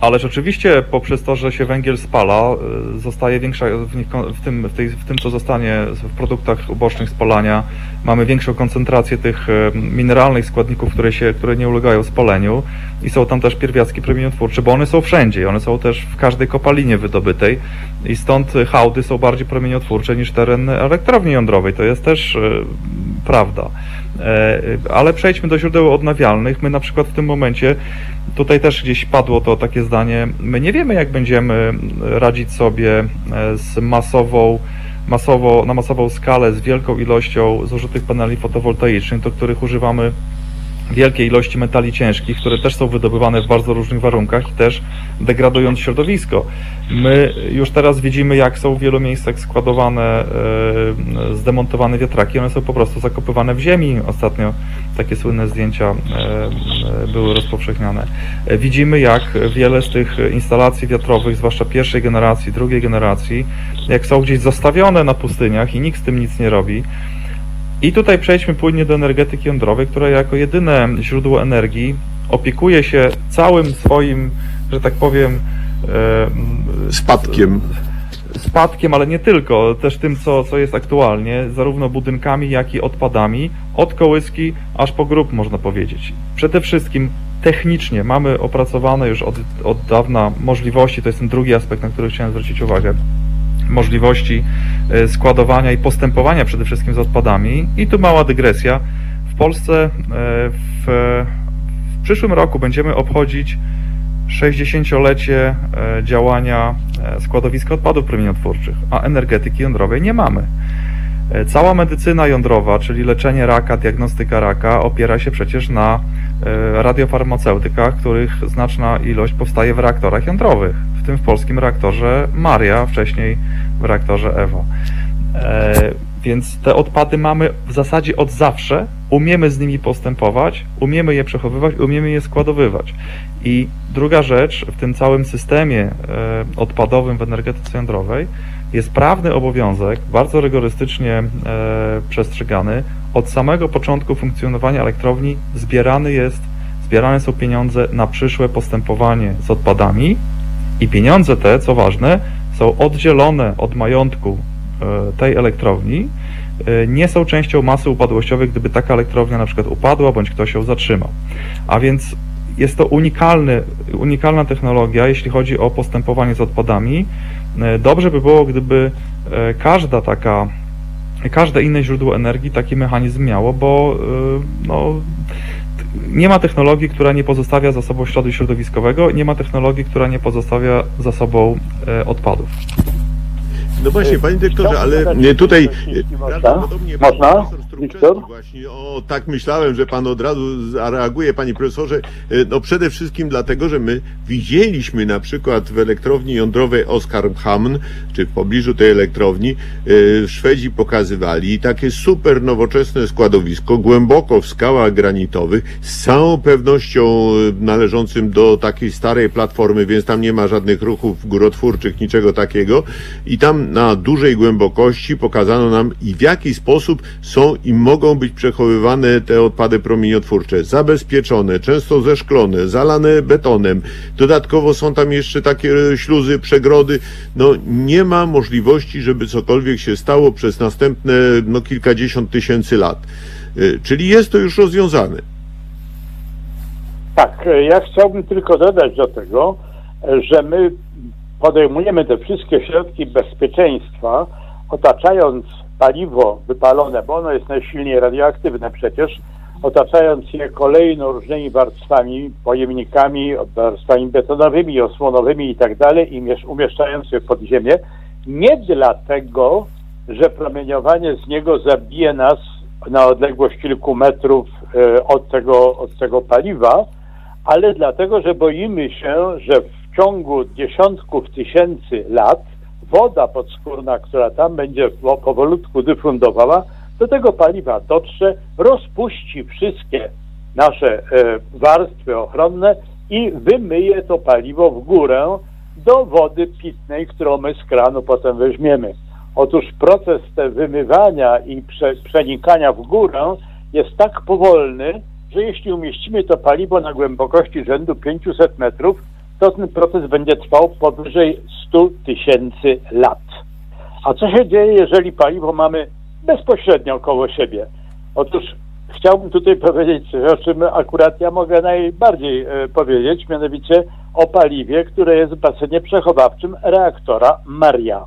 Ależ oczywiście poprzez to, że się węgiel spala, y, zostaje większa, w, nich, w, tym, w, tej, w tym co zostanie w produktach ubocznych spalania, mamy większą koncentrację tych y, mineralnych składników, które, się, które nie ulegają spaleniu. I są tam też pierwiastki promieniotwórcze, bo one są wszędzie one są też w każdej kopalinie wydobytej. I stąd hałdy są bardziej promieniotwórcze niż teren elektrowni jądrowej, to jest też prawda. E, Ale przejdźmy do źródeł odnawialnych. My na przykład w tym momencie Tutaj też gdzieś padło to takie zdanie. My nie wiemy, jak będziemy radzić sobie e, z masową, masowo, na masową skalę, z wielką ilością zużytych paneli fotowoltaicznych, do których używamy wielkie ilości metali ciężkich, które też są wydobywane w bardzo różnych warunkach i też degradując środowisko. My już teraz widzimy, jak są w wielu miejscach składowane, e, zdemontowane wiatraki, one są po prostu zakopywane w ziemi. Ostatnio takie słynne zdjęcia e, były rozpowszechniane. Widzimy, jak wiele z tych instalacji wiatrowych, zwłaszcza pierwszej generacji, drugiej generacji, jak są gdzieś zostawione na pustyniach i nikt z tym nic nie robi. I tutaj przejdźmy płynnie do energetyki jądrowej, która jako jedyne źródło energii opiekuje się całym swoim, że tak powiem, e, Spadkiem. spadkiem, ale nie tylko, też tym, co, co jest aktualnie, zarówno budynkami, jak i odpadami, od kołyski aż po grób, można powiedzieć. Przede wszystkim technicznie mamy opracowane już od, od dawna możliwości, to jest ten drugi aspekt, na który chciałem zwrócić uwagę, możliwości e, składowania i postępowania przede wszystkim z odpadami. I tu mała dygresja. W Polsce e, w, w przyszłym roku będziemy obchodzić 60-lecie e, działania składowiska odpadów promieniotwórczych, a energetyki jądrowej nie mamy. E, Cała medycyna jądrowa, czyli leczenie raka, diagnostyka raka, opiera się przecież na e, radiofarmaceutykach, których znaczna ilość powstaje w reaktorach jądrowych, w tym w polskim reaktorze Maria, wcześniej w reaktorze Ewa. E, Więc te odpady mamy w zasadzie od zawsze, umiemy z nimi postępować, umiemy je przechowywać, umiemy je składowywać. I druga rzecz, w tym całym systemie odpadowym w energetyce jądrowej jest prawny obowiązek, bardzo rygorystycznie e, przestrzegany, od samego początku funkcjonowania elektrowni zbierany jest, zbierane są pieniądze na przyszłe postępowanie z odpadami i pieniądze te, co ważne, są oddzielone od majątku e, tej elektrowni, e, nie są częścią masy upadłościowej, gdyby taka elektrownia na przykład upadła, bądź ktoś ją zatrzymał. A więc jest to unikalny, unikalna technologia, jeśli chodzi o postępowanie z odpadami. E, Dobrze by było, gdyby e, każda taka, każde inne źródło energii taki mechanizm miało, bo e, no, nie ma technologii, która nie pozostawia za sobą śladu środowiskowego, nie ma technologii, która nie pozostawia za sobą odpadów. No właśnie, panie dyrektorze, ale nie, tutaj można. prawdopodobnie pan Można? profesor właśnie, o tak myślałem, że pan od razu zareaguje, panie profesorze, E, no przede wszystkim dlatego, że my widzieliśmy na przykład w elektrowni jądrowej Oskarshamn, czy w pobliżu tej elektrowni, e, Szwedzi pokazywali takie super nowoczesne składowisko, głęboko w skałach granitowych, z całą pewnością e, należącym do takiej starej platformy, więc tam nie ma żadnych ruchów górotwórczych, niczego takiego. I tam na dużej głębokości pokazano nam i w jaki sposób są i mogą być przechowywane te odpady promieniotwórcze. Zabezpieczone, często zeszklone, zalane betonem. Dodatkowo są tam jeszcze takie e, śluzy, przegrody. No nie ma możliwości, żeby cokolwiek się stało przez następne no, kilkadziesiąt tysięcy lat. E, Czyli jest to już rozwiązane. Tak, e, ja chciałbym tylko dodać do tego, że my podejmujemy te wszystkie środki bezpieczeństwa, otaczając paliwo wypalone, bo ono jest najsilniej radioaktywne przecież, otaczając je kolejno różnymi warstwami, pojemnikami, warstwami betonowymi, osłonowymi i tak dalej i miesz- umieszczając je pod ziemię, nie dlatego, że promieniowanie z niego zabije nas na odległość kilku metrów e, od tego, od tego paliwa, ale dlatego, że boimy się, że ciągu dziesiątków tysięcy lat woda podskórna, która tam będzie po- powolutku dyfundowała, do tego paliwa dotrze, rozpuści wszystkie nasze e, warstwy ochronne i wymyje to paliwo w górę do wody pitnej, którą my z kranu potem weźmiemy. Otóż proces te wymywania i prze, przenikania w górę jest tak powolny, że jeśli umieścimy to paliwo na głębokości rzędu 500 metrów, to ten proces będzie trwał powyżej 100 tysięcy lat. A co się dzieje, jeżeli paliwo mamy bezpośrednio koło siebie? Otóż chciałbym tutaj powiedzieć o czym akurat ja mogę najbardziej e, powiedzieć, mianowicie o paliwie, które jest w basenie przechowawczym reaktora Maria.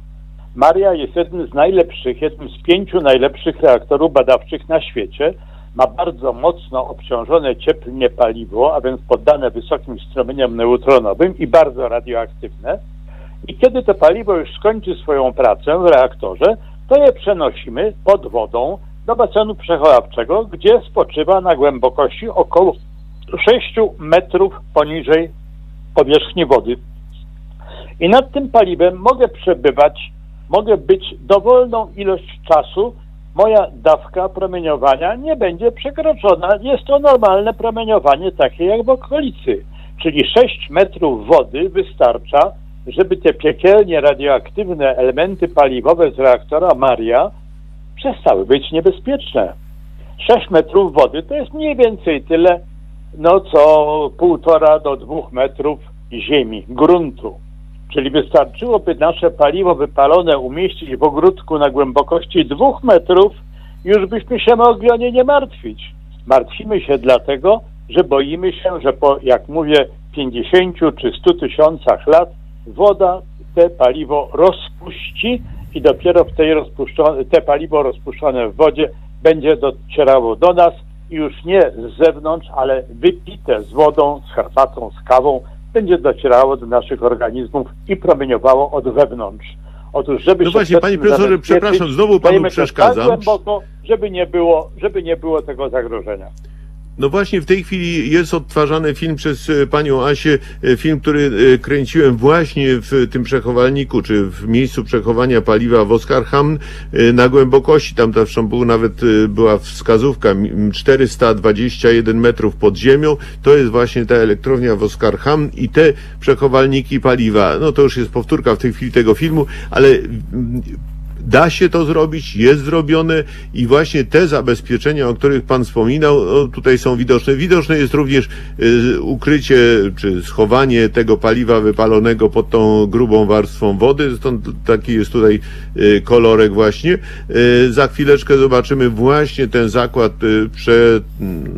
Maria jest jednym z najlepszych, jednym z pięciu najlepszych reaktorów badawczych na świecie. Ma bardzo mocno obciążone cieplnie paliwo, a więc poddane wysokim strumieniom neutronowym i bardzo radioaktywne. I kiedy to paliwo już skończy swoją pracę w reaktorze, to je przenosimy pod wodą do basenu przechowawczego, gdzie spoczywa na głębokości około 6 metrów poniżej powierzchni wody. I nad tym paliwem mogę przebywać, mogę być dowolną ilość czasu. Moja dawka promieniowania nie będzie przekroczona. Jest to normalne promieniowanie takie jak w okolicy. Czyli 6 metrów wody wystarcza, żeby te piekielnie radioaktywne elementy paliwowe z reaktora Maria przestały być niebezpieczne. 6 metrów wody to jest mniej więcej tyle, no co półtora do dwóch metrów ziemi, gruntu. Czyli wystarczyłoby nasze paliwo wypalone umieścić w ogródku na głębokości dwóch metrów, już byśmy się mogli o nie nie martwić. Martwimy się dlatego, że boimy się, że po, jak mówię, 50 czy 100 tysiącach lat woda te paliwo rozpuści i dopiero w tej rozpuszczone, te paliwo rozpuszczone w wodzie będzie docierało do nas i już nie z zewnątrz, ale wypite z wodą, z herbatą, z kawą, będzie docierało do naszych organizmów i promieniowało od wewnątrz. Otóż, żeby No właśnie, panie profesorze, przepraszam, znowu panu to przeszkadzam. Tak głęboko, żeby nie było, żeby nie było tego zagrożenia. No właśnie w tej chwili jest odtwarzany film przez e, panią Asię, e, film, który e, kręciłem właśnie w tym przechowalniku, czy w miejscu przechowania paliwa w Oskarham na głębokości, tam zresztą był nawet, była wskazówka m, 421 metrów pod ziemią, to jest właśnie ta elektrownia w Oskarham i te przechowalniki paliwa, no to już jest powtórka w tej chwili tego filmu, ale Da się to zrobić, jest zrobione i właśnie te zabezpieczenia, o których Pan wspominał, o, tutaj są widoczne. Widoczne jest również y, ukrycie czy schowanie tego paliwa wypalonego pod tą grubą warstwą wody, stąd taki jest tutaj y, kolorek właśnie. Y, za chwileczkę zobaczymy właśnie ten zakład y,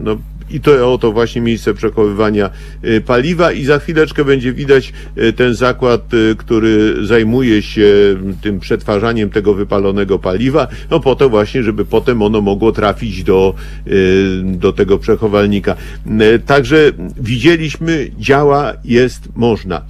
no, i to oto właśnie miejsce przechowywania y, paliwa i za chwileczkę będzie widać y, ten zakład, y, który zajmuje się tym przetwarzaniem tego wypalonego paliwa, no po to właśnie, żeby potem ono mogło trafić do, do tego przechowalnika. Także widzieliśmy, działa, jest, można.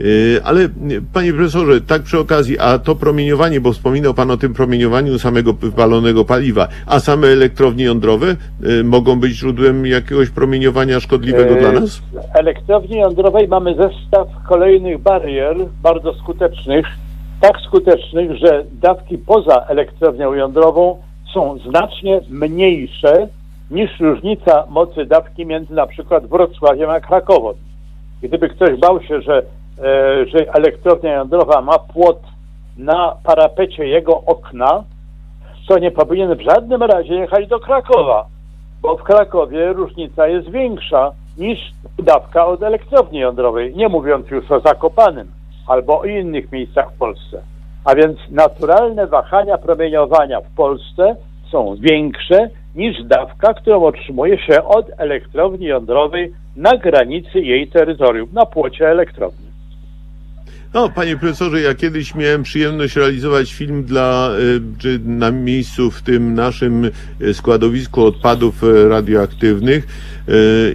Y, Ale y, panie profesorze, tak przy okazji, a to promieniowanie, bo wspominał pan o tym promieniowaniu samego wypalonego paliwa, a same elektrownie jądrowe y, mogą być źródłem jakiegoś promieniowania szkodliwego dla nas? W elektrowni jądrowej mamy zestaw kolejnych barier, bardzo skutecznych, tak skutecznych, że dawki poza elektrownią jądrową są znacznie mniejsze niż różnica mocy dawki między na przykład Wrocławiem a Krakowem. Gdyby ktoś bał się, że, że elektrownia jądrowa ma płot na parapecie jego okna, to nie powinien w żadnym razie jechać do Krakowa, bo w Krakowie różnica jest większa niż dawka od elektrowni jądrowej, nie mówiąc już o Zakopanym albo o innych miejscach w Polsce. A więc naturalne wahania promieniowania w Polsce są większe niż dawka, którą otrzymuje się od elektrowni jądrowej na granicy jej terytorium, na płocie elektrowni. No, panie profesorze, ja kiedyś miałem przyjemność realizować film dla, y, czy na miejscu w tym naszym y, składowisku odpadów y, radioaktywnych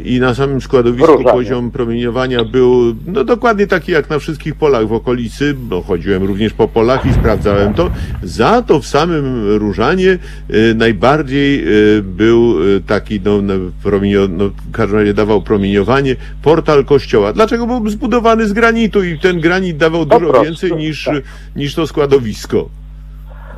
i na samym składowisku Różanie. poziom promieniowania był no dokładnie taki jak na wszystkich polach w okolicy, bo chodziłem również po polach i sprawdzałem to. Za to w samym Różanie y, najbardziej y, był y, taki, no, promienio, no, w każdym razie dawał promieniowanie, portal kościoła. Dlaczego był zbudowany z granitu i ten granit dawał Po dużo prostu, więcej niż, tak. niż to składowisko?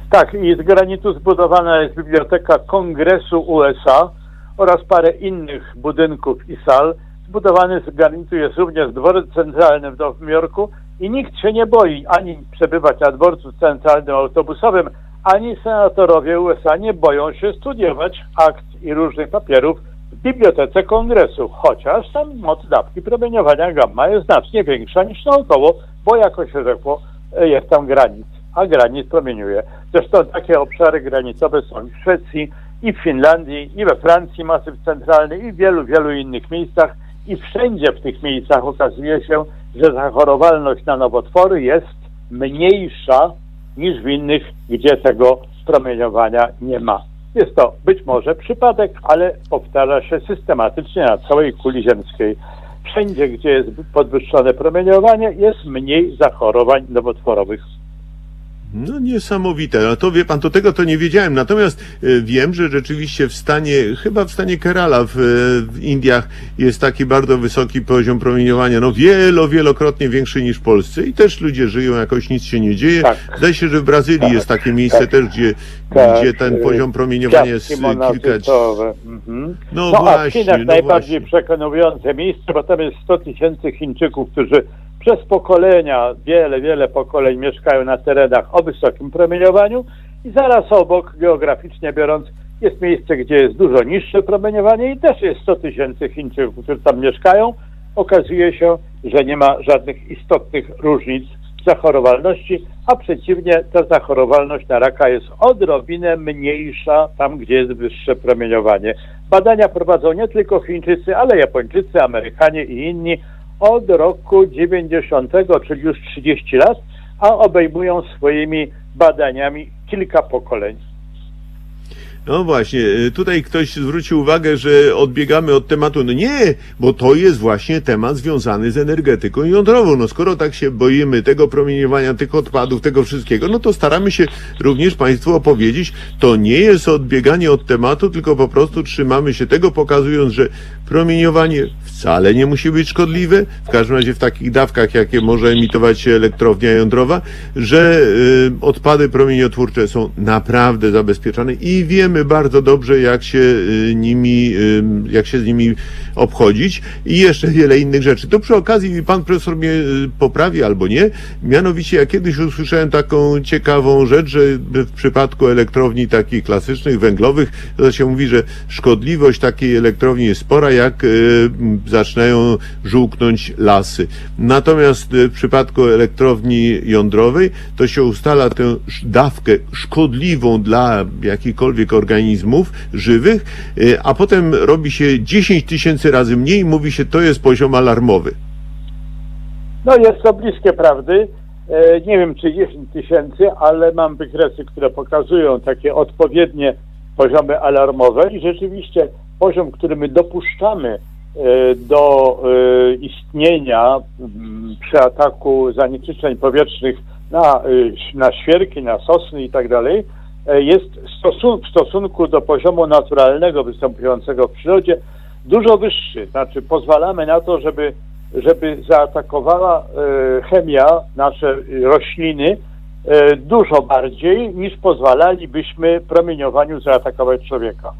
Tak, i z granitu zbudowana jest Biblioteka Kongresu USA oraz parę innych budynków i sal. Zbudowany z granitu jest również dworzec centralny w Nowym Jorku i nikt się nie boi ani przebywać na dworcu centralnym autobusowym, ani senatorowie USA nie boją się studiować akt i różnych papierów w Bibliotece Kongresu, chociaż tam moc dawki promieniowania gamma jest znacznie większa niż naokoło, bo jako się rzekło, e, jest tam granic, a granic promieniuje. Zresztą takie obszary granicowe są w Szwecji i w Finlandii, i we Francji masyw centralny, i w wielu, wielu innych miejscach. I wszędzie w tych miejscach okazuje się, że zachorowalność na nowotwory jest mniejsza niż w innych, gdzie tego promieniowania nie ma. Jest to być może przypadek, ale powtarza się systematycznie na całej kuli ziemskiej. Wszędzie, gdzie jest podwyższone promieniowanie, jest mniej zachorowań nowotworowych. No niesamowite. No to wie pan, to tego to nie wiedziałem. Natomiast e, wiem, że rzeczywiście w stanie, chyba w stanie Kerala w, e, w Indiach jest taki bardzo wysoki poziom promieniowania, no wielo, wielokrotnie większy niż w Polsce i też ludzie żyją, jakoś nic się nie dzieje. Tak. Zdaje się, że w Brazylii Tak, jest takie miejsce tak. też, gdzie, Tak, gdzie ten y, poziom promieniowania jest e, kilka... monocytowe. Mhm. No No, a w właśnie, Chinach no najbardziej właśnie. przekonujące miejsce, bo tam jest 100 tysięcy Chińczyków, którzy przez pokolenia, wiele, wiele pokoleń mieszkają na terenach o wysokim promieniowaniu i zaraz obok, geograficznie biorąc, jest miejsce, gdzie jest dużo niższe promieniowanie i też jest 100 tysięcy Chińczyków, którzy tam mieszkają. Okazuje się, że nie ma żadnych istotnych różnic zachorowalności, a przeciwnie, ta zachorowalność na raka jest odrobinę mniejsza tam, gdzie jest wyższe promieniowanie. Badania prowadzą nie tylko Chińczycy, ale Japończycy, Amerykanie i inni od roku 90, czyli już 30 lat, a obejmują swoimi badaniami kilka pokoleń. No właśnie, y, tutaj ktoś zwrócił uwagę, że odbiegamy od tematu. No nie, bo to jest właśnie temat związany z energetyką jądrową. No skoro tak się boimy tego promieniowania, tych odpadów, tego wszystkiego, no to staramy się również Państwu opowiedzieć, to nie jest odbieganie od tematu, tylko po prostu trzymamy się tego, pokazując, że promieniowanie wcale nie musi być szkodliwe, w każdym razie w takich dawkach, jakie może emitować elektrownia jądrowa, że y, odpady promieniotwórcze są naprawdę zabezpieczane i wiemy bardzo dobrze, jak się y, nimi, y, jak się z nimi obchodzić. I jeszcze wiele innych rzeczy. To przy okazji pan profesor mnie poprawi albo nie, mianowicie ja kiedyś usłyszałem taką ciekawą rzecz, że w przypadku elektrowni takich klasycznych, węglowych, to się mówi, że szkodliwość takiej elektrowni jest spora, jak zaczynają żółknąć lasy. Natomiast y, w przypadku elektrowni jądrowej to się ustala tę dawkę szkodliwą dla jakichkolwiek organizmów żywych, y, a potem robi się 10 tysięcy razy mniej i mówi się, to jest poziom alarmowy. No jest to bliskie prawdy. E, Nie wiem, czy 10 tysięcy, ale mam wykresy, które pokazują takie odpowiednie poziomy alarmowe i rzeczywiście poziom, który my dopuszczamy do e, istnienia mm, przy ataku zanieczyszczeń powietrznych na, e, na świerki, na sosny i tak dalej, e, jest w stosunku do poziomu naturalnego występującego w przyrodzie dużo wyższy. Znaczy pozwalamy na to, żeby żeby zaatakowała e, chemia nasze e, rośliny e, dużo bardziej niż pozwalalibyśmy promieniowaniu zaatakować człowieka.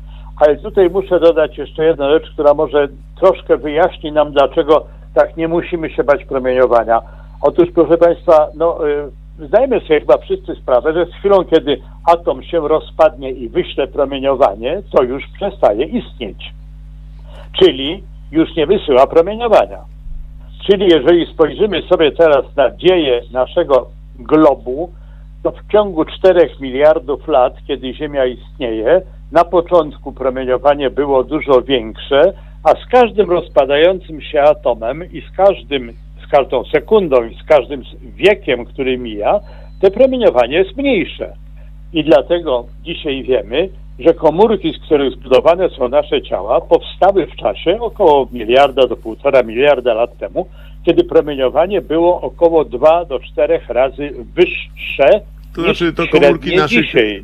Ale tutaj muszę dodać jeszcze jedną rzecz, która może troszkę wyjaśni nam, dlaczego tak nie musimy się bać promieniowania. Otóż, proszę Państwa, no, e, zdajemy sobie chyba wszyscy sprawę, że z chwilą, kiedy atom się rozpadnie i wyśle promieniowanie, to już przestaje istnieć. Czyli już nie wysyła promieniowania. Czyli jeżeli spojrzymy sobie teraz na dzieje naszego globu, to w ciągu 4 miliardów lat, kiedy Ziemia istnieje, na początku promieniowanie było dużo większe, a z każdym rozpadającym się atomem i z każdym, z każdą sekundą i z każdym wiekiem, który mija, to promieniowanie jest mniejsze. I dlatego dzisiaj wiemy, że komórki, z których zbudowane są nasze ciała, powstały w czasie około miliarda do półtora miliarda lat temu, kiedy promieniowanie było około 2 do 4 razy wyższe To niż znaczy, to komórki naszych- dzisiaj.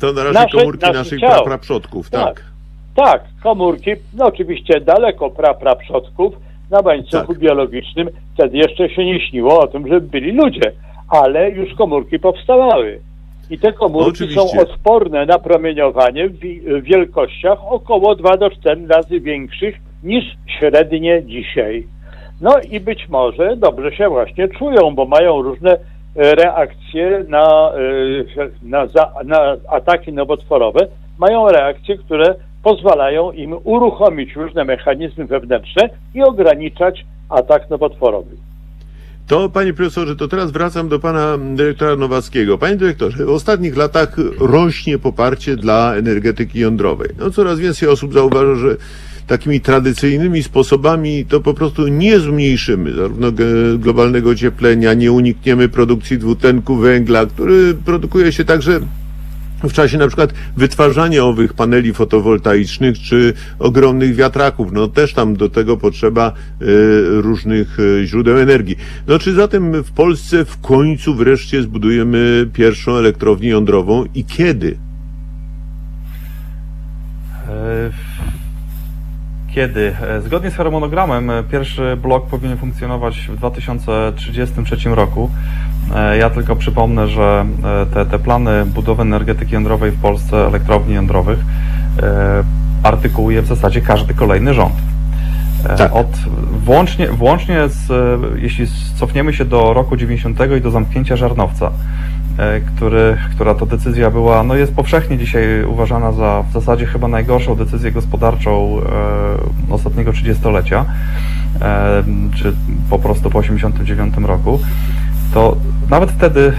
To na razie Nasze- komórki naszych naszych ciał. praprzodków, tak. Tak. Tak, komórki, no oczywiście daleko pra, praprzodków na łańcuchu Tak. biologicznym, wtedy jeszcze się nie śniło o tym, żeby byli ludzie, ale już komórki powstawały. I te komórki Oczywiście. są odporne na promieniowanie w wi- w wielkościach około 2 do 4 razy większych niż średnie dzisiaj. No i być może dobrze się właśnie czują, bo mają różne reakcje na, e, na, za, na ataki nowotworowe, mają reakcje, które pozwalają im uruchomić różne mechanizmy wewnętrzne i ograniczać atak nowotworowy. To, panie profesorze, to teraz wracam do pana dyrektora Nowackiego. Panie dyrektorze, w ostatnich latach rośnie poparcie dla energetyki jądrowej. No, coraz więcej osób zauważa, że takimi tradycyjnymi sposobami to po prostu nie zmniejszymy zarówno globalnego ocieplenia, nie unikniemy produkcji dwutlenku węgla, który produkuje się także w czasie na przykład wytwarzania owych paneli fotowoltaicznych czy ogromnych wiatraków. No też tam do tego potrzeba e, różnych e, źródeł energii. No czy zatem w Polsce w końcu wreszcie zbudujemy pierwszą elektrownię jądrową i kiedy? E, Kiedy? E, Zgodnie z harmonogramem e, pierwszy blok powinien funkcjonować w 2033 roku. E, Ja tylko przypomnę, że te, te plany budowy energetyki jądrowej w Polsce, elektrowni jądrowych, artykułuje w zasadzie każdy kolejny rząd. Tak. Od, włącznie, włącznie z, jeśli cofniemy się do roku 90 i do zamknięcia Żarnowca, który, która to decyzja była, no jest powszechnie dzisiaj uważana za w zasadzie chyba najgorszą decyzję gospodarczą e, ostatniego trzydziestolecia, e, czy po prostu po 89 roku, to nawet wtedy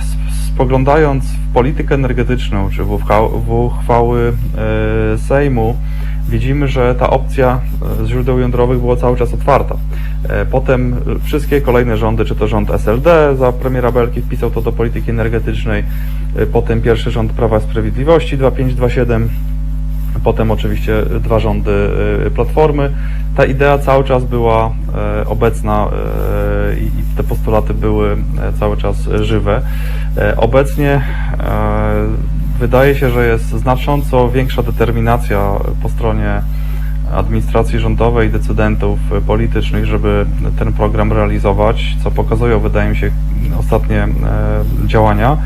spoglądając w politykę energetyczną, czy w uchwały e, Sejmu, widzimy, że ta opcja e, źródeł jądrowych była cały czas otwarta. E, Potem e, wszystkie kolejne rządy, czy to rząd SLD za premiera Belki wpisał to do polityki energetycznej, potem pierwszy rząd Prawa i Sprawiedliwości 2527, potem oczywiście dwa rządy Platformy. Ta idea cały czas była obecna i te postulaty były cały czas żywe. Obecnie wydaje się, że jest znacząco większa determinacja po stronie administracji rządowej decydentów politycznych, żeby ten program realizować, co pokazują, wydaje mi się, ostatnie e, działania.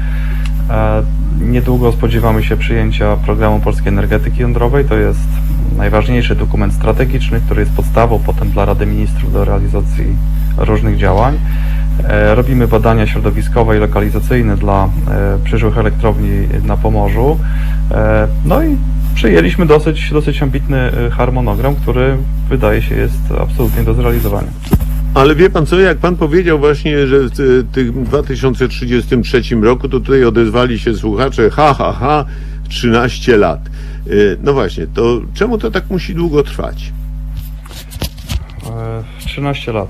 E, Niedługo spodziewamy się przyjęcia programu polskiej energetyki jądrowej. To jest najważniejszy dokument strategiczny, który jest podstawą potem dla Rady Ministrów do realizacji różnych działań. E, Robimy badania środowiskowe i lokalizacyjne dla e, przyszłych elektrowni na Pomorzu. E, No i przyjęliśmy dosyć, dosyć ambitny harmonogram, który wydaje się jest absolutnie do zrealizowania. Ale wie pan co, jak pan powiedział właśnie, że w ty- tym 2033 roku, to tutaj odezwali się słuchacze, ha, ha, ha, 13 lat. No właśnie, to czemu to tak musi długo trwać? E, 13 lat.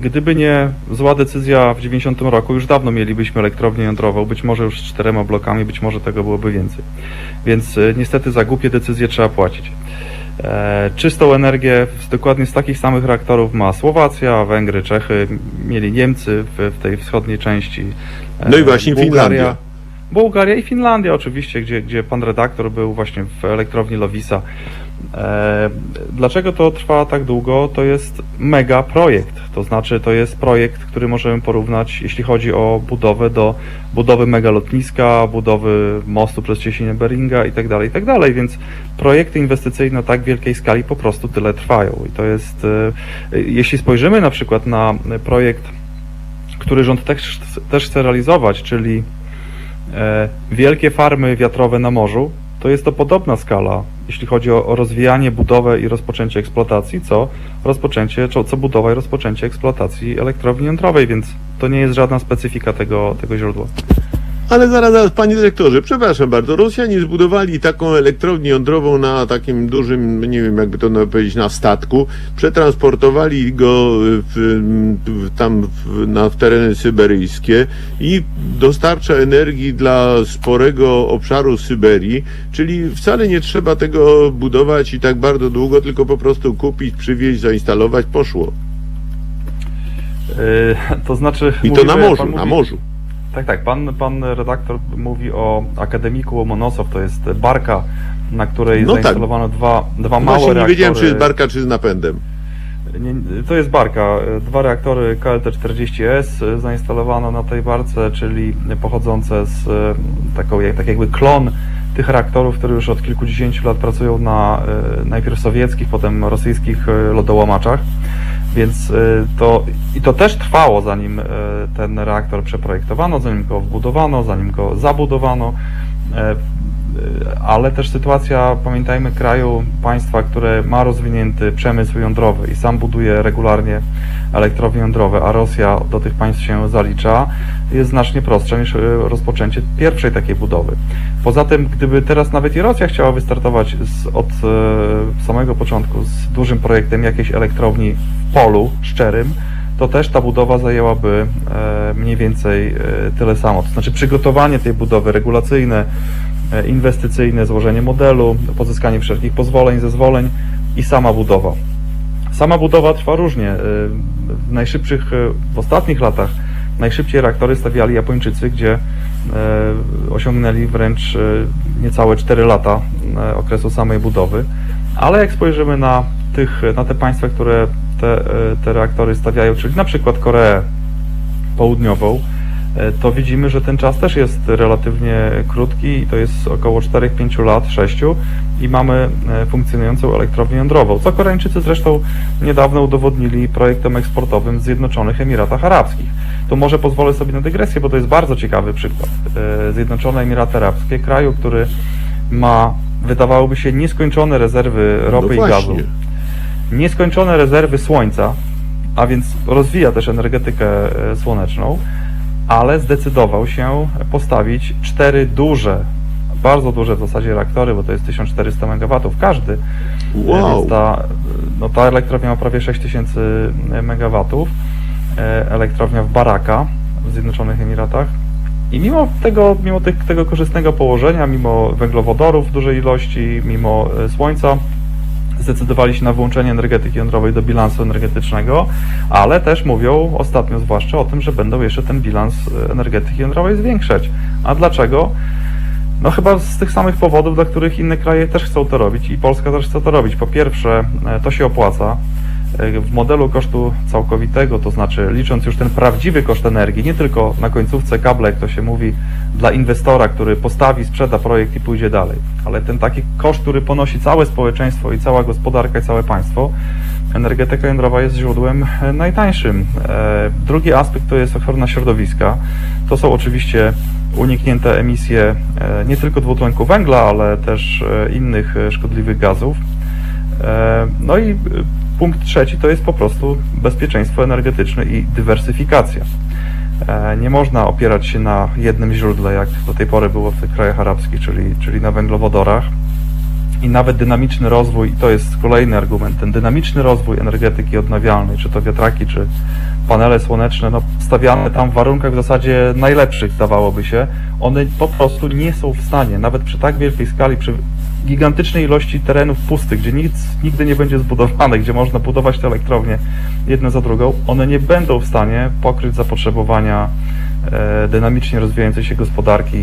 Gdyby nie zła decyzja w 90 roku, już dawno mielibyśmy elektrownię jądrową, być może już z czterema blokami, być może tego byłoby więcej. Więc e, niestety za głupie decyzje trzeba płacić. E, Czystą energię z, dokładnie z takich samych reaktorów ma Słowacja, Węgry, Czechy, mieli Niemcy w, w tej wschodniej części. e, No i właśnie Finlandia. Bułgaria i Finlandia oczywiście, gdzie, gdzie pan redaktor był właśnie w elektrowni Lowisa. E, dlaczego to trwa tak długo? To jest mega projekt. To znaczy, to jest projekt, który możemy porównać, jeśli chodzi o budowę, do budowy mega lotniska, budowy mostu przez cieśninę Beringa i tak dalej, i tak. Więc projekty inwestycyjne tak wielkiej skali po prostu tyle trwają. I to jest, e, jeśli spojrzymy na przykład na projekt, który rząd też, też chce realizować, czyli e, wielkie farmy wiatrowe na morzu, to jest to podobna skala, jeśli chodzi o, o rozwijanie, budowę i rozpoczęcie eksploatacji, co rozpoczęcie, co, co budowa i rozpoczęcie eksploatacji elektrowni jądrowej, więc to nie jest żadna specyfika tego, tego źródła. Ale zaraz, zaraz, panie dyrektorze, przepraszam bardzo, Rosjanie zbudowali taką elektrownię jądrową na takim dużym, nie wiem jakby to powiedzieć, na statku, przetransportowali go w, w, tam w, na, w tereny syberyjskie i dostarcza energii dla sporego obszaru Syberii, czyli wcale nie trzeba tego budować i tak bardzo długo, tylko po prostu kupić, przywieźć, zainstalować, poszło. Yy, to znaczy. I to na morzu, pan na mówi- morzu. Tak, tak. Pan, pan redaktor mówi o akademiku Łomonosow, to jest barka, na której No tak. zainstalowano dwa, dwa małe Właśnie nie reaktory. wiedziałem, czy jest barka, czy z napędem. Nie, to jest barka. Dwa reaktory KLT-40S e, zainstalowano na tej barce, czyli pochodzące z e, taką, jak, tak jakby klon tych reaktorów, które już od kilkudziesięciu lat pracują na e, najpierw sowieckich, potem rosyjskich e, lodołamaczach. Więc to i to też trwało, zanim ten reaktor przeprojektowano, zanim go wbudowano, zanim go zabudowano. E, Ale też sytuacja, pamiętajmy, kraju, państwa, które ma rozwinięty przemysł jądrowy i sam buduje regularnie elektrownie jądrowe, a Rosja do tych państw się zalicza, jest znacznie prostsza niż e, rozpoczęcie pierwszej takiej budowy. Poza tym, gdyby teraz nawet i Rosja chciała wystartować z, od e, samego początku z dużym projektem jakiejś elektrowni w polu szczerym, to też ta budowa zajęłaby e, mniej więcej e, tyle samo. To znaczy przygotowanie tej budowy regulacyjne, e, inwestycyjne, złożenie modelu, pozyskanie wszelkich pozwoleń, zezwoleń i sama budowa. Sama budowa trwa różnie. E, W najszybszych, e, w ostatnich latach najszybciej reaktory stawiali Japończycy, gdzie osiągnęli wręcz niecałe 4 lata okresu samej budowy. Ale jak spojrzymy na, tych, na te państwa, które te, te reaktory stawiają, czyli na przykład Koreę Południową, to widzimy, że ten czas też jest relatywnie krótki i to jest około 4-5 lat, 6 i mamy e, funkcjonującą elektrownię jądrową, co Koreańczycy zresztą niedawno udowodnili projektem eksportowym w Zjednoczonych Emiratach Arabskich. To może pozwolę sobie na dygresję, bo to jest bardzo ciekawy przykład. E, Zjednoczone Emiraty Arabskie, kraju, który ma, wydawałoby się, nieskończone rezerwy ropy no i gazu, nieskończone rezerwy słońca, a więc rozwija też energetykę e, słoneczną, ale zdecydował się postawić cztery duże, bardzo duże w zasadzie reaktory, bo to jest 1400 MW każdy. E, Wow. Więc ta, no ta elektrownia ma prawie 6000 MW. E, Elektrownia w Baraka w Zjednoczonych Emiratach. I mimo tego, mimo tych, tego korzystnego położenia, mimo węglowodorów w dużej ilości, mimo e, słońca, zdecydowali się na włączenie energetyki jądrowej do bilansu energetycznego, ale też mówią ostatnio zwłaszcza o tym, że będą jeszcze ten bilans e, energetyki jądrowej zwiększać. A dlaczego? No chyba z tych samych powodów, dla których inne kraje też chcą to robić i Polska też chce to robić. Po pierwsze, e, to się opłaca. E, W modelu kosztu całkowitego, to znaczy licząc już ten prawdziwy koszt energii, nie tylko na końcówce kable, jak to się mówi, dla inwestora, który postawi, sprzeda projekt i pójdzie dalej, ale ten taki koszt, który ponosi całe społeczeństwo i cała gospodarka i całe państwo, energetyka jądrowa jest źródłem e, najtańszym. E, Drugi aspekt to jest ochrona środowiska. To są oczywiście uniknięte emisje nie tylko dwutlenku węgla, ale też innych szkodliwych gazów. No i punkt trzeci to jest po prostu bezpieczeństwo energetyczne i dywersyfikacja. E, Nie można opierać się na jednym źródle, jak do tej pory było w tych krajach arabskich, czyli, czyli na węglowodorach. I nawet dynamiczny rozwój, to jest kolejny argument, ten dynamiczny rozwój energetyki odnawialnej, czy to wiatraki, czy panele słoneczne, no, stawiane tam w warunkach w zasadzie najlepszych, dawałoby się, one po prostu nie są w stanie, nawet przy tak wielkiej skali, przy gigantycznej ilości terenów pustych, gdzie nic nigdy nie będzie zbudowane, gdzie można budować te elektrownie jedne za drugą, one nie będą w stanie pokryć zapotrzebowania e, dynamicznie rozwijającej się gospodarki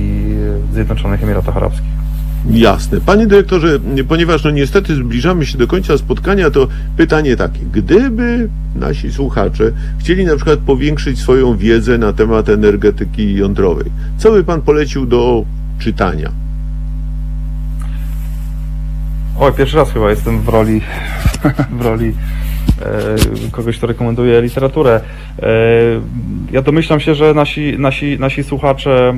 Zjednoczonych Emiratach Arabskich. Jasne. Panie dyrektorze, ponieważ no niestety zbliżamy się do końca spotkania, to pytanie takie. Gdyby nasi słuchacze chcieli na przykład powiększyć swoją wiedzę na temat energetyki jądrowej, co by pan polecił do czytania? Oj, pierwszy raz chyba jestem w roli, w roli e, kogoś, kto rekomenduje literaturę. E, ja domyślam się, że nasi, nasi, nasi słuchacze e,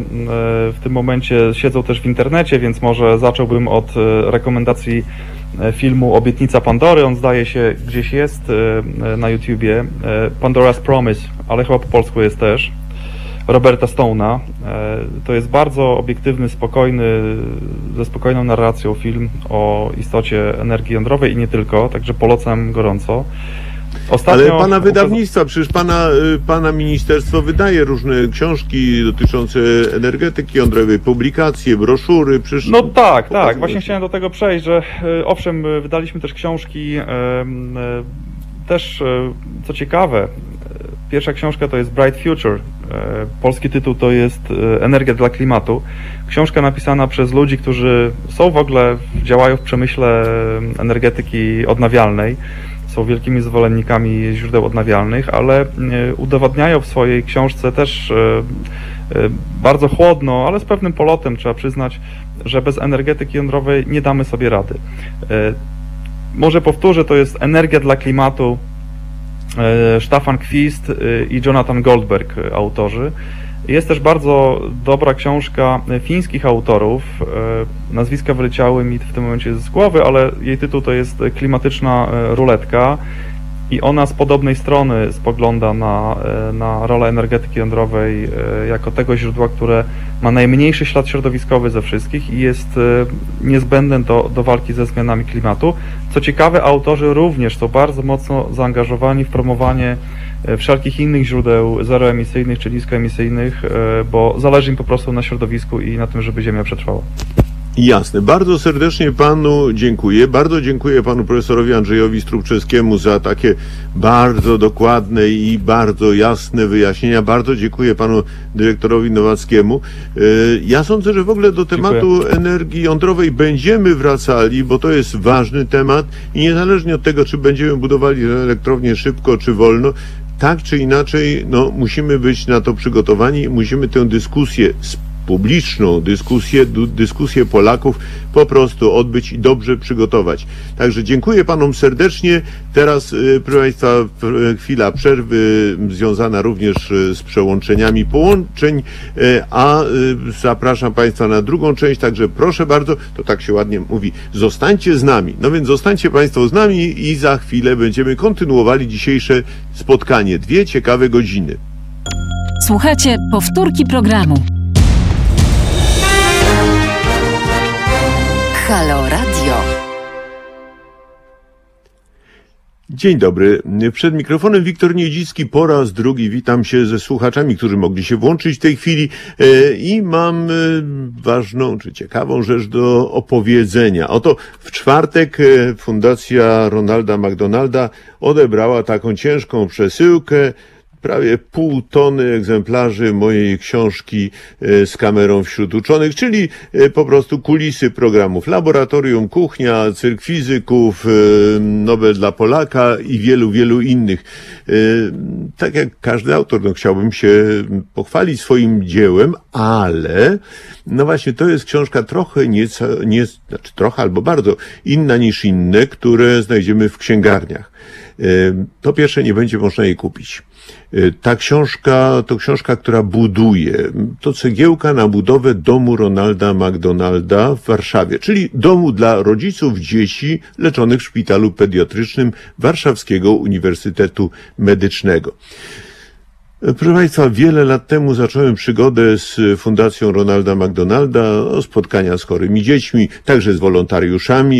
w tym momencie siedzą też w internecie, więc może zacząłbym od e, rekomendacji e, filmu Obietnica Pandory. On zdaje się gdzieś jest e, na YouTubie. Pandora's Promise, ale chyba po polsku jest też. Roberta Stone'a. E, To jest bardzo obiektywny, spokojny, ze spokojną narracją film o istocie energii jądrowej i nie tylko, także polecam gorąco. Ale Ostatnio pana ukaza- wydawnictwa, przecież pana, y, pana ministerstwo wydaje różne książki dotyczące energetyki jądrowej, publikacje, broszury, przecież... No tak, tak. Właśnie chciałem do tego przejść, że e, owszem, e, wydaliśmy też książki. Też, co ciekawe, pierwsza książka to jest Bright Future. E, Polski tytuł to jest e, Energia dla klimatu. Książka napisana przez ludzi, którzy są w ogóle, działają w przemyśle energetyki odnawialnej. Są wielkimi zwolennikami źródeł odnawialnych, ale e, udowadniają w swojej książce też e, e, bardzo chłodno, ale z pewnym polotem trzeba przyznać, że bez energetyki jądrowej nie damy sobie rady. E, Może powtórzę, to jest energia dla klimatu. E, Stefan Kwist e, i Jonathan Goldberg, e, autorzy. Jest też bardzo dobra książka fińskich autorów. Nazwiska wyleciały mi w tym momencie z głowy, ale jej tytuł to jest Klimatyczna ruletka. I ona z podobnej strony spogląda na, e, na rolę energetyki jądrowej e, jako tego źródła, które ma najmniejszy ślad środowiskowy ze wszystkich i jest e, niezbędne do, do walki ze zmianami klimatu. Co ciekawe, autorzy również są bardzo mocno zaangażowani w promowanie wszelkich innych źródeł zeroemisyjnych czy niskoemisyjnych, bo zależy im po prostu na środowisku i na tym, żeby Ziemia przetrwała. Jasne. Bardzo serdecznie panu dziękuję. Bardzo dziękuję panu profesorowi Andrzejowi Strubczewskiemu za takie bardzo dokładne i bardzo jasne wyjaśnienia. Bardzo dziękuję panu dyrektorowi Nowackiemu. E, Ja sądzę, że w ogóle do tematu energii jądrowej będziemy wracali, bo to jest ważny temat i niezależnie od tego, czy będziemy budowali elektrownię szybko czy wolno, tak czy inaczej, no, musimy być na to przygotowani, musimy tę dyskusję publiczną dyskusję, dyskusję Polaków po prostu odbyć i dobrze przygotować. Także dziękuję panom serdecznie. Teraz, y, proszę Państwa, w- chwila przerwy związana również y, z przełączeniami połączeń, y, a y, zapraszam Państwa na drugą część, także proszę bardzo, to tak się ładnie mówi, zostańcie z nami. No więc zostańcie Państwo z nami i za chwilę będziemy kontynuowali dzisiejsze spotkanie. Dwie ciekawe godziny. Słuchajcie powtórki programu. Halo Radio. Dzień dobry. Przed mikrofonem Wiktor Niedzicki po raz drugi witam się ze słuchaczami, którzy mogli się włączyć w tej chwili e, i mam e, ważną czy ciekawą rzecz do opowiedzenia. Oto w czwartek e, Fundacja Ronalda McDonalda odebrała taką ciężką przesyłkę prawie pół tony egzemplarzy mojej książki e, z kamerą wśród uczonych, czyli e, po prostu kulisy programów Laboratorium, Kuchnia, Cyrk Fizyków, e, Nobel dla Polaka i wielu, wielu innych. Tak jak każdy autor, no chciałbym się pochwalić swoim dziełem, ale no właśnie to jest książka trochę nieco, nie, znaczy trochę albo bardzo inna niż inne, które znajdziemy w księgarniach. To pierwsze nie będzie można jej kupić. E, Ta książka to książka, która buduje. To cegiełka na budowę domu Ronalda McDonalda w Warszawie, czyli domu dla rodziców dzieci leczonych w szpitalu pediatrycznym Warszawskiego Uniwersytetu Medycznego. Proszę Państwa, wiele lat temu zacząłem przygodę z Fundacją Ronalda McDonalda, spotkania z chorymi dziećmi, także z wolontariuszami.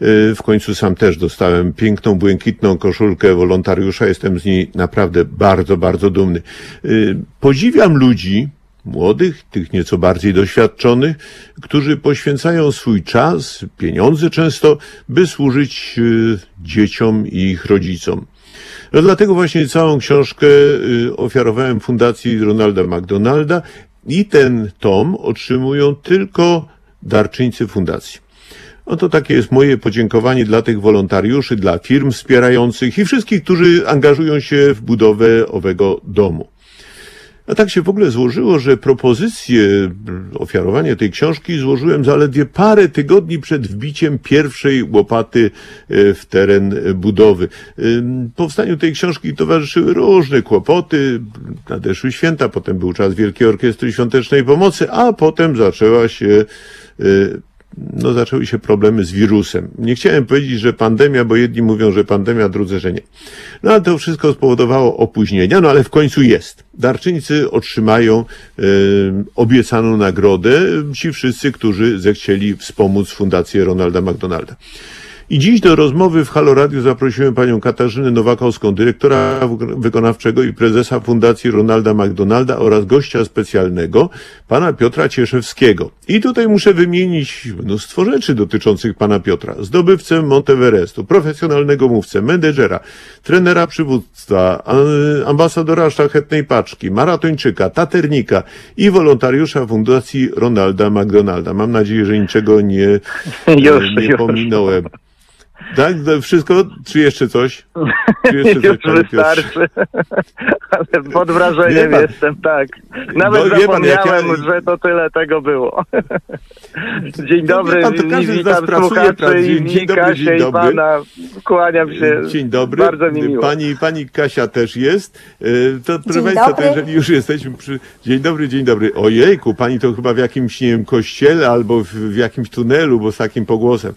E, W końcu sam też dostałem piękną, błękitną koszulkę wolontariusza. Jestem z niej naprawdę bardzo, bardzo dumny. E, Podziwiam ludzi, młodych, tych nieco bardziej doświadczonych, którzy poświęcają swój czas, pieniądze często, by służyć dzieciom i ich rodzicom. No dlatego właśnie całą książkę y, ofiarowałem Fundacji Ronalda McDonalda i ten tom otrzymują tylko darczyńcy fundacji. Oto takie jest moje podziękowanie dla tych wolontariuszy, dla firm wspierających i wszystkich, którzy angażują się w budowę owego domu. A tak się w ogóle złożyło, że propozycję ofiarowania tej książki złożyłem zaledwie parę tygodni przed wbiciem pierwszej łopaty e, w teren budowy. Powstaniu tej książki towarzyszyły różne kłopoty. Nadeszły święta, potem był czas Wielkiej Orkiestry Świątecznej Pomocy, a potem zaczęła się e, no, zaczęły się problemy z wirusem. Nie chciałem powiedzieć, że pandemia, bo jedni mówią, że pandemia, drudzy, że nie. No ale to wszystko spowodowało opóźnienia, no ale w końcu jest. Darczyńcy otrzymają e, obiecaną nagrodę, ci wszyscy, którzy zechcieli wspomóc Fundację Ronalda McDonalda. I dziś do rozmowy w Halo Radio zaprosiłem panią Katarzynę Nowakowską, dyrektora wykonawczego i prezesa Fundacji Ronalda McDonalda oraz gościa specjalnego, pana Piotra Cieszewskiego. I tutaj muszę wymienić mnóstwo rzeczy dotyczących pana Piotra. Zdobywcę Monteverestu, profesjonalnego mówcę, menedżera, trenera przywództwa, ambasadora szlachetnej paczki, maratończyka, taternika i wolontariusza Fundacji Ronalda McDonalda. Mam nadzieję, że niczego nie, Już, nie już. pominąłem. Tak, wszystko? Czy jeszcze coś? Czy jeszcze coś, Już Piotrze? wystarczy. Ale pod wrażeniem pan- jestem, tak. Nawet No, wie pan, zapomniałem, ja- że to tyle tego było. Dzień No, dobry, wie pan, to każdy witam słuchaczy i Dzień mi, dobry, dzień i dobry. pana. Kłaniam się. Dzień dobry. Bardzo mi miło. Pani, pani Kasia też jest. E, To proszę Dzień Państwa, to jeżeli już jesteśmy przy... Dzień dobry, dzień dobry. Ojejku, pani to chyba w jakimś, nie wiem, kościele albo w, w jakimś tunelu, bo z takim pogłosem.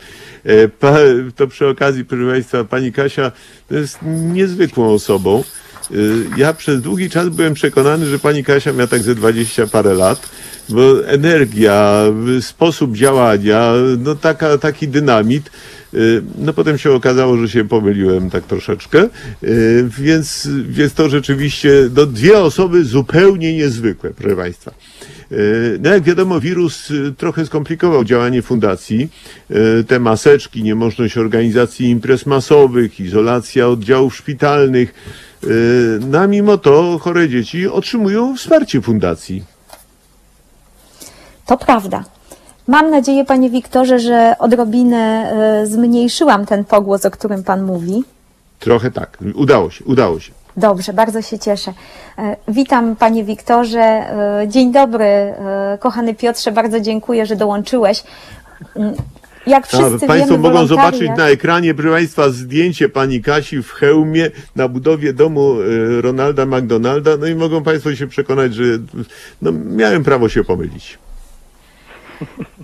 E, Pa, to przy okazji, proszę Państwa, pani Kasia to jest niezwykłą osobą. E, Ja przez długi czas byłem przekonany, że pani Kasia miała tak ze dwadzieścia parę lat, bo energia, sposób działania, no taka, taki dynamit. Y, No potem się okazało, że się pomyliłem tak troszeczkę, y, więc, więc to rzeczywiście no, dwie osoby zupełnie niezwykłe, proszę Państwa. Y, No jak wiadomo, wirus trochę skomplikował działanie fundacji. Te maseczki, niemożność organizacji imprez masowych, izolacja oddziałów szpitalnych. No mimo to chore dzieci otrzymują wsparcie fundacji. To prawda. Mam nadzieję, panie Wiktorze, że odrobinę e, zmniejszyłam ten pogłos, o którym pan mówi. Trochę tak. Udało się, udało się. Dobrze, bardzo się cieszę. E, Witam panie Wiktorze. E, Dzień dobry, kochany Piotrze, bardzo dziękuję, że dołączyłeś. Mm, Jak A, wszyscy Państwo wiemy, mogą zobaczyć na ekranie, proszę Państwa, zdjęcie pani Kasi w hełmie na budowie domu Ronalda McDonalda. No i mogą Państwo się przekonać, że no, miałem prawo się pomylić.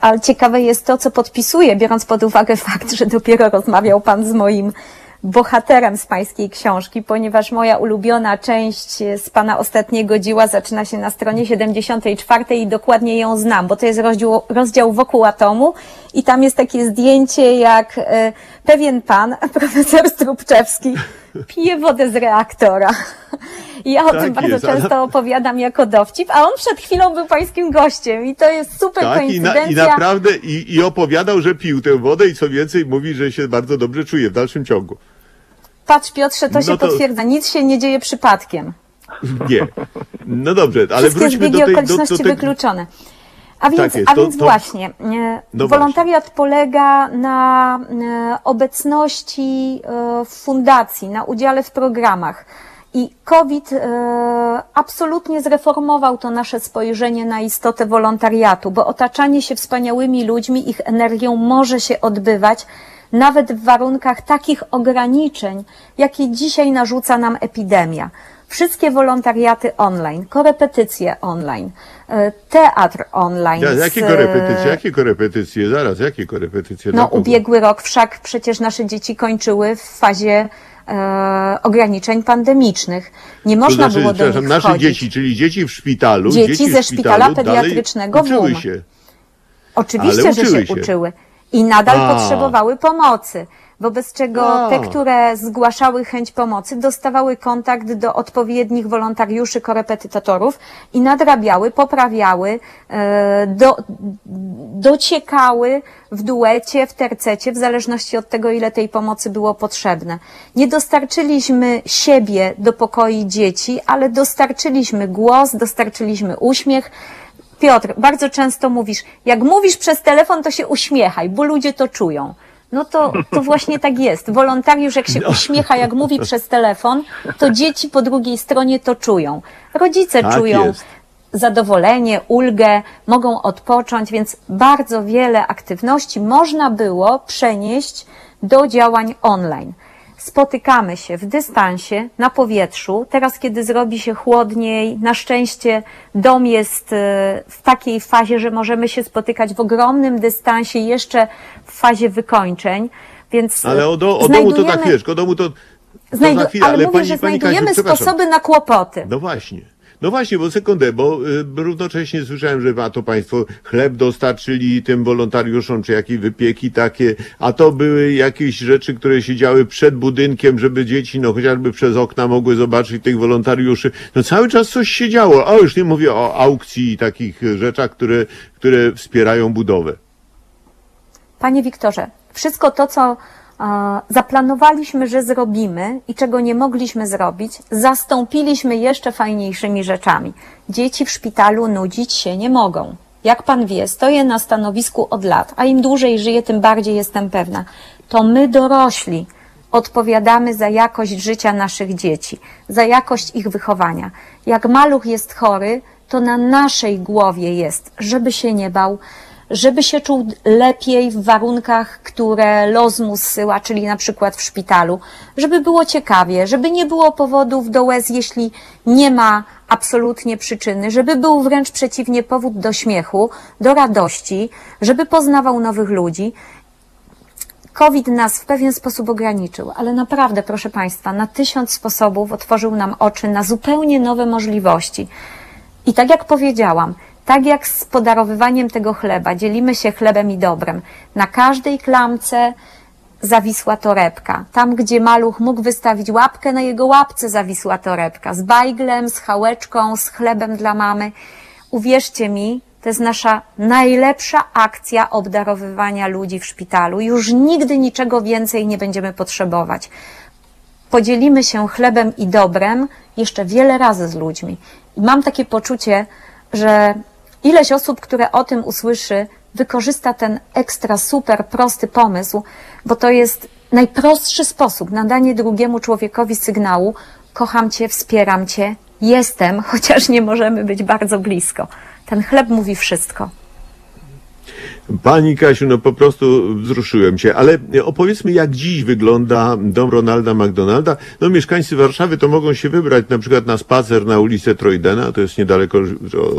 Ale ciekawe jest to, co podpisuje, biorąc pod uwagę fakt, że dopiero rozmawiał pan z moim bohaterem z pańskiej książki, ponieważ moja ulubiona część z pana ostatniego dzieła zaczyna się na stronie 74 i dokładnie ją znam, bo to jest rozdział, rozdział wokół atomu i tam jest takie zdjęcie, jak e, pewien pan, profesor Strupczewski, pije wodę z reaktora. Ja o Tak tym bardzo jest, ale- często opowiadam jako dowcip, a on przed chwilą był pańskim gościem i to jest super Tak, i, na, koincydencja. i naprawdę, i, i opowiadał, że pił tę wodę i co więcej, mówi, że się bardzo dobrze czuje w dalszym ciągu. Patrz Piotrze, to No się to- potwierdza. Nic się nie dzieje przypadkiem. Nie. No dobrze, ale Wszystkie wróćmy do tej... Do, okoliczności do tej wykluczone. A więc, jest, a to- więc to- właśnie, e, No wolontariat polega na e, obecności e, w fundacji, na udziale w programach. I COVID absolutnie zreformował to nasze spojrzenie na istotę wolontariatu, bo otaczanie się wspaniałymi ludźmi, ich energią może się odbywać nawet w warunkach takich ograniczeń, jakie dzisiaj narzuca nam epidemia. Wszystkie wolontariaty online, korepetycje online, teatr online. Ja, jakie z- korepetycje? Jakie korepetycje? Zaraz, jakie korepetycje? No, ubiegły rok wszak przecież nasze dzieci kończyły w fazie e, ograniczeń pandemicznych. Nie To można znaczy, było do nich nasze wchodzić. dzieci, czyli dzieci w szpitalu. Dzieci w ze szpitala szpitalu pediatrycznego w uczyły WUM. się. Oczywiście, że się, się. uczyły. I nadal A. potrzebowały pomocy. Wobec czego A. te, które zgłaszały chęć pomocy, dostawały kontakt do odpowiednich wolontariuszy, korepetytatorów i nadrabiały, poprawiały, e, do, dociekały w duecie, w tercecie, w zależności od tego, ile tej pomocy było potrzebne. Nie dostarczyliśmy siebie do pokoi dzieci, ale dostarczyliśmy głos, dostarczyliśmy uśmiech, Piotr, bardzo często mówisz, jak mówisz przez telefon, to się uśmiechaj, bo ludzie to czują. No to, to właśnie tak jest. Wolontariusz, jak się uśmiecha, jak mówi przez telefon, to dzieci po drugiej stronie to czują. Rodzice Tak czują jest. zadowolenie, ulgę, mogą odpocząć, więc bardzo wiele aktywności można było przenieść do działań online. Spotykamy się w dystansie, na powietrzu. Teraz, kiedy zrobi się chłodniej, na szczęście dom jest e, w takiej fazie, że możemy się spotykać w ogromnym dystansie, jeszcze w fazie wykończeń. Więc e, Ale o, do, o domu to tak znajdujemy- wiesz, o domu to, to Znajdu- chwilę, ale, ale, mówię, pani, że pani znajdujemy Kasiu, przepraszam. sposoby na kłopoty. No właśnie. No właśnie, bo sekundę, bo y, równocześnie słyszałem, że a to państwo chleb dostarczyli tym wolontariuszom, czy jakieś wypieki takie, a to były jakieś rzeczy, które się działy przed budynkiem, żeby dzieci, no chociażby przez okna mogły zobaczyć tych wolontariuszy. No cały czas coś się działo, a już nie mówię o aukcji i takich rzeczach, które, które wspierają budowę. Panie Wiktorze, wszystko to, co zaplanowaliśmy, że zrobimy i czego nie mogliśmy zrobić, zastąpiliśmy jeszcze fajniejszymi rzeczami. Dzieci w szpitalu nudzić się nie mogą. Jak pan wie, stoję na stanowisku od lat, a im dłużej żyję, tym bardziej jestem pewna. To my dorośli odpowiadamy za jakość życia naszych dzieci, za jakość ich wychowania. Jak maluch jest chory, to na naszej głowie jest, żeby się nie bał, żeby się czuł lepiej w warunkach, które los mu zsyła, czyli na przykład w szpitalu, żeby było ciekawie, żeby nie było powodów do łez, jeśli nie ma absolutnie przyczyny, żeby był wręcz przeciwnie powód do śmiechu, do radości, żeby poznawał nowych ludzi. COVID nas w pewien sposób ograniczył, ale naprawdę, proszę Państwa, na tysiąc sposobów otworzył nam oczy na zupełnie nowe możliwości. I tak jak powiedziałam, tak jak z podarowywaniem tego chleba, dzielimy się chlebem i dobrem. Na każdej klamce zawisła torebka. Tam, gdzie maluch mógł wystawić łapkę, na jego łapce zawisła torebka. Z bajglem, z chałeczką, z chlebem dla mamy. Uwierzcie mi, to jest nasza najlepsza akcja obdarowywania ludzi w szpitalu. Już nigdy niczego więcej nie będziemy potrzebować podzielimy się chlebem i dobrem jeszcze wiele razy z ludźmi. I mam takie poczucie, że ileś osób, które o tym usłyszy, wykorzysta ten ekstra super prosty pomysł, bo to jest najprostszy sposób na danie drugiemu człowiekowi sygnału: kocham cię, wspieram cię, jestem, chociaż nie możemy być bardzo blisko. Ten chleb mówi wszystko. Pani Kasiu, no po prostu wzruszyłem się, ale opowiedzmy, jak dziś wygląda dom Ronalda McDonalda. No mieszkańcy Warszawy to mogą się wybrać na przykład na spacer na ulicę Trojdena, to jest niedaleko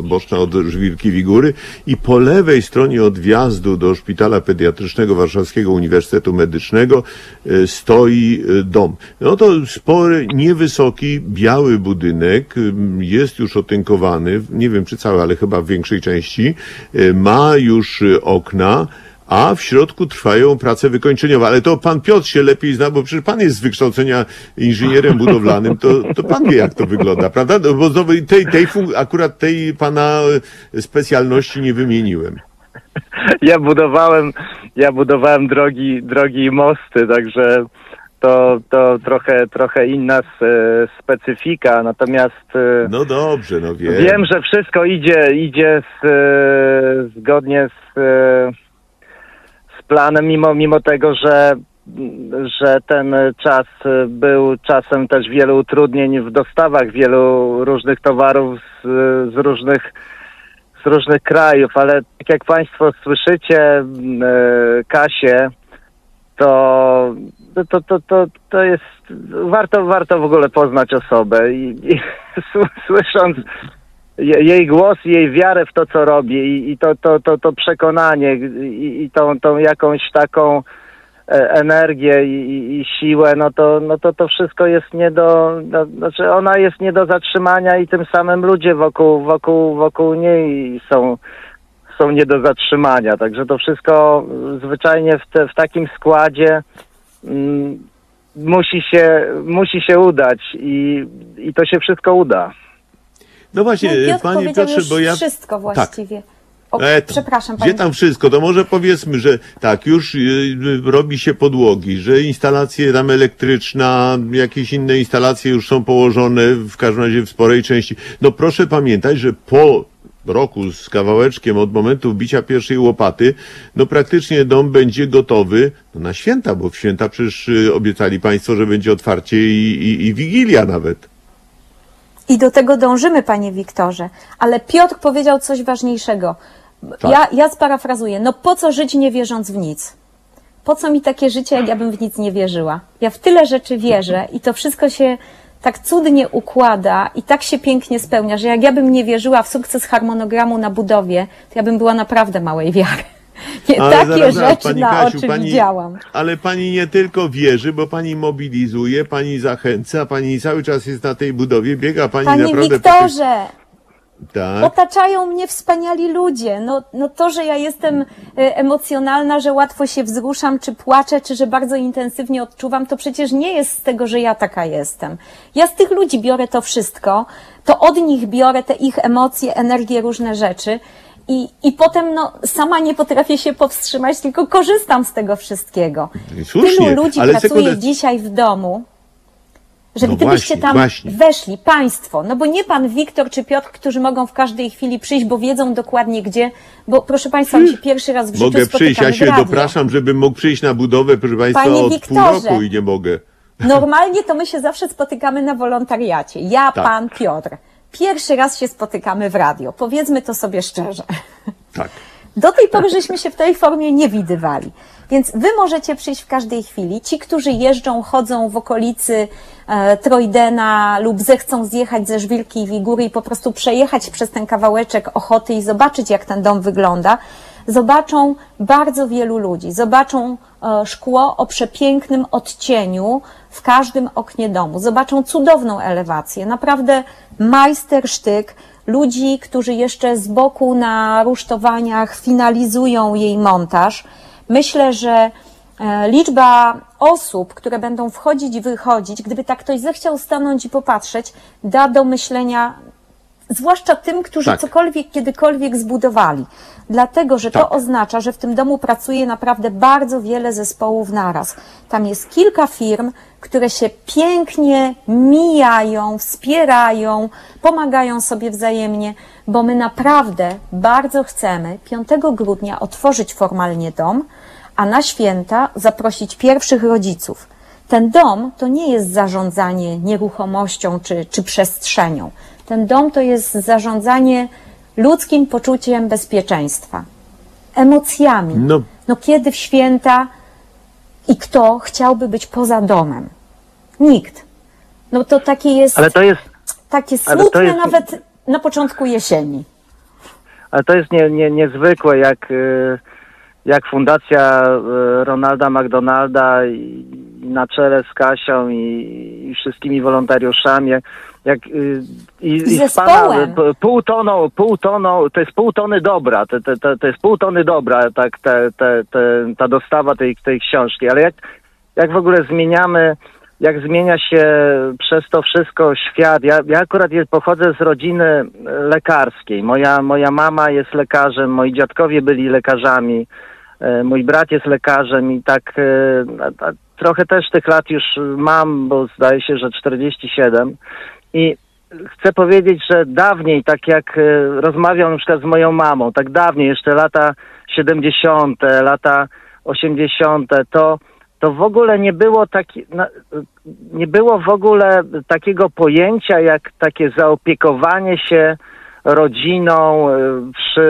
boczna od Żwirki Wigury i po lewej stronie od wjazdu do Szpitala Pediatrycznego Warszawskiego Uniwersytetu Medycznego e, stoi e, dom. No to spory, niewysoki, biały budynek, jest już otynkowany, nie wiem czy cały, ale chyba w większej części, e, ma już e, okna, a w środku trwają prace wykończeniowe. Ale to pan Piotr się lepiej zna, bo przecież pan jest z wykształcenia inżynierem budowlanym, to, to pan wie, jak to wygląda, prawda? No, bo znowu tej, tej akurat tej pana e, specjalności nie wymieniłem. Ja budowałem, ja budowałem drogi, drogi i mosty, także to, to trochę, trochę inna s- specyfika, natomiast e, No dobrze, no wiem. wiem, że wszystko idzie, idzie z, e, zgodnie z, e, z planem, mimo, mimo tego, że że ten czas był czasem też wielu utrudnień w dostawach wielu różnych towarów z, z różnych z różnych krajów, ale tak jak Państwo słyszycie, m, e, Kasię, to, to, to, to, to jest, warto, warto w ogóle poznać osobę i, i sły- słysząc je- jej głos, jej wiarę w to, co robi i, i to, to, to, to przekonanie i, i tą, tą jakąś taką e, energię i, i siłę, no to, no to to wszystko jest nie do, no, znaczy ona jest nie do zatrzymania i tym samym ludzie wokół, wokół, wokół niej są, są nie do zatrzymania. Także to wszystko zwyczajnie w, te, w takim składzie mm, musi, się, musi się udać i, i to się wszystko uda. No właśnie, No, Piotr panie Piotrze, bo ja... wszystko właściwie. O, E, to przepraszam, Gdzie panie. tam wszystko? To może powiedzmy, że tak, już y, robi się podłogi, że instalacje tam elektryczna, jakieś inne instalacje już są położone, w każdym razie w sporej części. No proszę pamiętać, że po roku z kawałeczkiem od momentu wbicia pierwszej łopaty, no praktycznie dom będzie gotowy no, na święta, bo w święta przecież y, obiecali państwo, że będzie otwarcie i, i, i wigilia nawet. I do tego dążymy, panie Wiktorze. Ale Piotr powiedział coś ważniejszego. Tak. Ja, ja sparafrazuję. No po co żyć nie wierząc w nic? po co mi takie życie, jak ja bym w nic nie wierzyła? Ja w tyle rzeczy wierzę i to wszystko się tak cudnie układa i tak się pięknie spełnia, że jak ja bym nie wierzyła w sukces harmonogramu na budowie, to ja bym była naprawdę małej wiary. Nie, Ale takie zaraz, zaraz, rzeczy pani na Kasiu, oczy pani- widziałam. Ale pani nie tylko wierzy, bo pani mobilizuje, pani zachęca, pani cały czas jest na tej budowie, biega pani Panie naprawdę... po Wiktorze, Tak. otaczają mnie wspaniali ludzie. No, no to, że ja jestem e, emocjonalna, że łatwo się wzruszam, czy płaczę, czy że bardzo intensywnie odczuwam, to przecież nie jest z tego, że ja taka jestem. Ja z tych ludzi biorę to wszystko, to od nich biorę te ich emocje, energię, różne rzeczy. I, I potem no, sama nie potrafię się powstrzymać, tylko korzystam z tego wszystkiego. Słusznie, Tylu ludzi pracuje sekundę- dzisiaj w domu, że No gdybyście właśnie, tam właśnie. weszli, państwo, no bo nie pan Wiktor czy Piotr, którzy mogą w każdej chwili przyjść, bo wiedzą dokładnie gdzie, bo proszę państwa, my się pierwszy raz w życiu Mogę przyjść, ja się dopraszam, żebym mógł przyjść na budowę, proszę państwa, Panie od pół Wiktorze. roku i nie mogę. Normalnie to my się zawsze spotykamy na wolontariacie. Ja, Tak. pan, Piotr. Pierwszy raz się spotykamy w radio. Powiedzmy to sobie szczerze. Tak. Do tej pory żeśmy się w tej formie nie widywali. Więc wy możecie przyjść w każdej chwili. Ci, którzy jeżdżą, chodzą w okolicy e, Trojdena lub zechcą zjechać ze Żwirki i Wigury i po prostu przejechać przez ten kawałeczek Ochoty i zobaczyć, jak ten dom wygląda, zobaczą bardzo wielu ludzi. Zobaczą e, szkło o przepięknym odcieniu w każdym oknie domu. Zobaczą cudowną elewację. Naprawdę majstersztyk ludzi, którzy jeszcze z boku na rusztowaniach finalizują jej montaż. Myślę, że e, liczba osób, które będą wchodzić i wychodzić, gdyby tak ktoś zechciał stanąć i popatrzeć, da do myślenia, zwłaszcza tym, którzy Tak. cokolwiek kiedykolwiek zbudowali. Dlatego, że to Tak. oznacza, że w tym domu pracuje naprawdę bardzo wiele zespołów naraz. Tam jest kilka firm, które się pięknie mijają, wspierają, pomagają sobie wzajemnie, bo my naprawdę bardzo chcemy 5 grudnia otworzyć formalnie dom, a na święta zaprosić pierwszych rodziców. Ten dom to nie jest zarządzanie nieruchomością czy, czy przestrzenią. Ten dom to jest zarządzanie ludzkim poczuciem bezpieczeństwa, emocjami. No. no kiedy w święta i kto chciałby być poza domem? Nikt. No to takie jest, Ale to jest, takie smutne jest- nawet na początku jesieni. ale to jest nie, nie, niezwykłe, jak, y, jak Fundacja y, Ronalda McDonalda i, na czele z Kasią i, i wszystkimi wolontariuszami, jak, y, i, i z Zespołem. p- pół toną, pół toną, to jest pół tony dobra, to, to, to, jest pół tony dobra, tak, te, te, te, ta dostawa tej, tej książki, ale jak, jak w ogóle zmieniamy, jak zmienia się przez to wszystko świat. Ja, ja akurat jest, pochodzę z rodziny lekarskiej. Moja, moja mama jest lekarzem, moi dziadkowie byli lekarzami, e, mój brat jest lekarzem i tak e, trochę też tych lat już mam, bo zdaje się, że 47 i chcę powiedzieć, że dawniej, tak jak e, rozmawiam na przykład z moją mamą, tak dawniej, jeszcze lata 70., lata 80., to, to w ogóle nie było taki, nie było w ogóle takiego pojęcia jak takie zaopiekowanie się rodziną e, przy,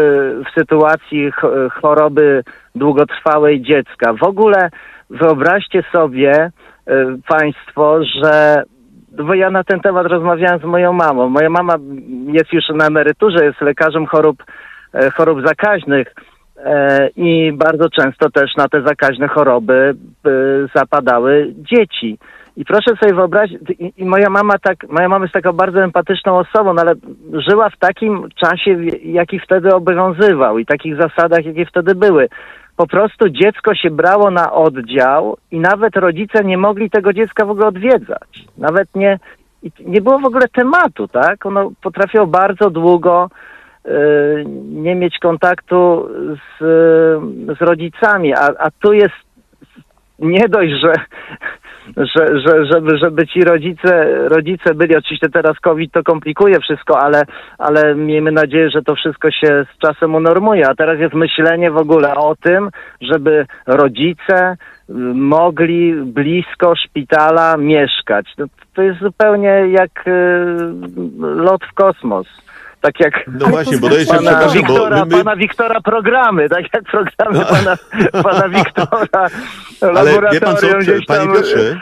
w sytuacji ch- choroby długotrwałej dziecka. W ogóle wyobraźcie sobie e, Państwo, że bo ja na ten temat rozmawiałem z moją mamą. Moja mama jest już na emeryturze, jest lekarzem chorób, e, chorób zakaźnych e, i bardzo często też na te zakaźne choroby e, zapadały dzieci. I proszę sobie wyobrazić, i, i moja mama tak, moja mama jest taką bardzo empatyczną osobą, no ale żyła w takim czasie, jaki wtedy obowiązywał i takich zasadach, jakie wtedy były. Po prostu dziecko się brało na oddział i nawet rodzice nie mogli tego dziecka w ogóle odwiedzać. Nawet nie, nie było w ogóle tematu, tak? Ono potrafiło bardzo długo y, nie mieć kontaktu z, z rodzicami, a, a tu jest nie dość, że, że, że żeby, żeby ci rodzice, rodzice byli, oczywiście teraz COVID to komplikuje wszystko, ale, ale miejmy nadzieję, że to wszystko się z czasem unormuje, a teraz jest myślenie w ogóle o tym, żeby rodzice y, mogli blisko szpitala mieszkać. No, to jest zupełnie jak y, lot w kosmos. Tak jak No właśnie, bo jeszcze pana Wiktora, my, pana Wiktora programy, tak jak programy pana, pana Wiktora Ale wie pan co, gdzieś panie tam. Piotrze,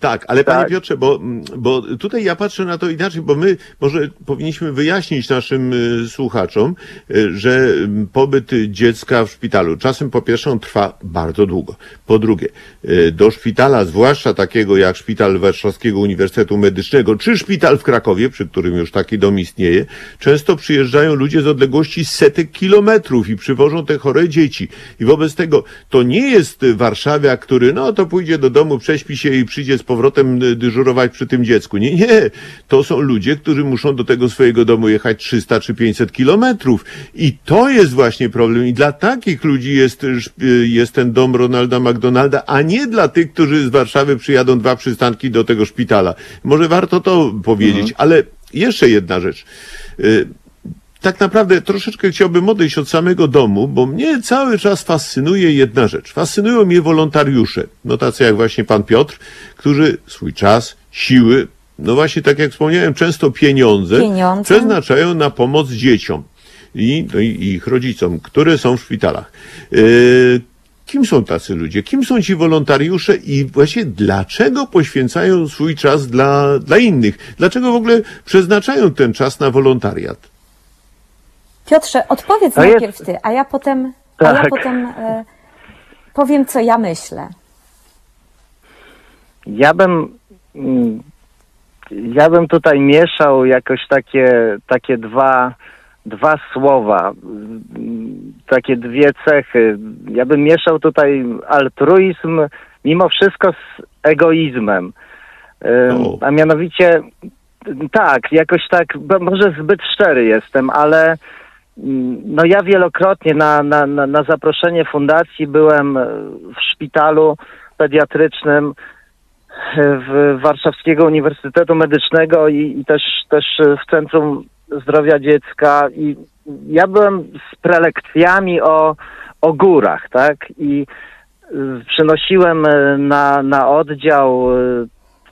tak, ale panie Tak. Piotrze, bo, bo tutaj ja patrzę na to inaczej, bo my może powinniśmy wyjaśnić naszym y, słuchaczom, y, że y, pobyt dziecka w szpitalu czasem po pierwsze on trwa bardzo długo. Po drugie, y, do szpitala, zwłaszcza takiego jak szpital Warszawskiego Uniwersytetu Medycznego, czy szpital w Krakowie, przy którym już taki dom istnieje, często przyjeżdżają ludzie z odległości setek kilometrów i przywożą te chore dzieci. I wobec tego to nie jest warszawiak, który no to pójdzie do domu, prześpi się i przyjdzie z powrotem y, dyżurować przy tym dziecku. Nie, nie. To są ludzie, którzy muszą do tego swojego domu jechać 300 czy 500 kilometrów. I to jest właśnie problem. I dla takich ludzi jest, y, szp- jest ten dom Ronalda McDonalda, a nie dla tych, którzy z Warszawy przyjadą dwa przystanki do tego szpitala. Może warto to powiedzieć, ale jeszcze jedna rzecz. Tak naprawdę troszeczkę chciałbym odejść od samego domu, bo mnie cały czas fascynuje jedna rzecz. Fascynują mnie wolontariusze, no tacy jak właśnie pan Piotr, którzy swój czas, siły, no właśnie tak jak wspomniałem, często pieniądze, Pieniądze. przeznaczają na pomoc dzieciom i, no i ich rodzicom, które są w szpitalach. Yy, Kim są tacy ludzie? Kim są ci wolontariusze i właśnie dlaczego poświęcają swój czas dla, dla innych? Dlaczego w ogóle przeznaczają ten czas na wolontariat? Piotrze, odpowiedz To jest- najpierw ty, a ja potem, a ja Tak. potem e, powiem, co ja myślę. Ja bym, mm, ja bym tutaj mieszał jakoś takie, takie dwa, dwa słowa, mm, takie dwie cechy. Ja bym mieszał tutaj altruizm mimo wszystko z egoizmem. A mianowicie, tak, jakoś tak, może zbyt szczery jestem, ale no ja wielokrotnie na, na, na, zaproszenie fundacji byłem e, w szpitalu pediatrycznym w Warszawskiego Uniwersytetu Medycznego i, i też, też w Centrum Zdrowia Dziecka i ja byłem z prelekcjami o, o górach, tak? I y, przynosiłem na, na oddział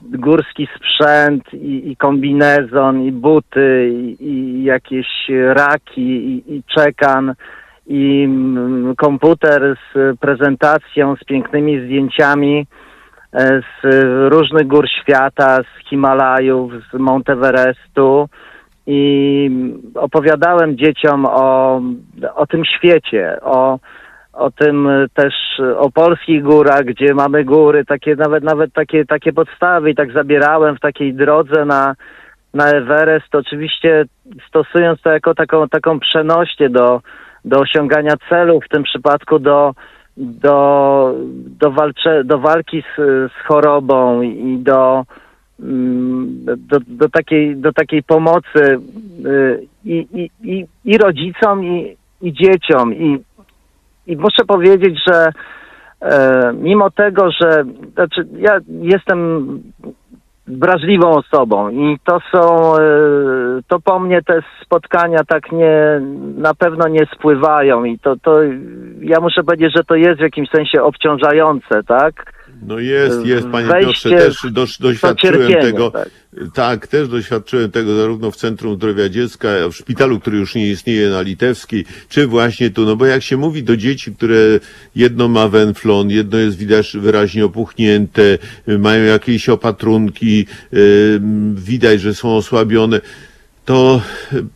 górski sprzęt i, i kombinezon, i buty, i, i jakieś raki, i, i czekan, i mm, komputer z prezentacją, z pięknymi zdjęciami e, z różnych gór świata, z Himalajów, z Monteverestu i opowiadałem dzieciom o, o tym świecie, o, o tym też, o polskich górach, gdzie mamy góry, takie nawet, nawet takie, takie podstawy i tak zabierałem w takiej drodze na, na Everest, oczywiście stosując to jako taką, taką przenośnie do, do osiągania celów, w tym przypadku do, do, do, walcze, do walki z, z chorobą i do, mm, do, do, takiej, do takiej pomocy y, i, i, i, i rodzicom, i, i dzieciom. I, I muszę powiedzieć, że e, mimo tego, że znaczy ja jestem wrażliwą osobą i to są, e, to po mnie te spotkania tak nie, na pewno nie spływają i to, to ja muszę powiedzieć, że to jest w jakimś sensie obciążające, tak? No jest, jest, panie Wejście Piotrze, też doświadczyłem tego. tak. Tak, też doświadczyłem tego zarówno w Centrum Zdrowia Dziecka, w szpitalu, który już nie istnieje na Litewskiej, czy właśnie tu, no bo jak się mówi do dzieci, które jedno ma wenflon, jedno jest widać wyraźnie opuchnięte, mają jakieś opatrunki, y, widać, że są osłabione, to,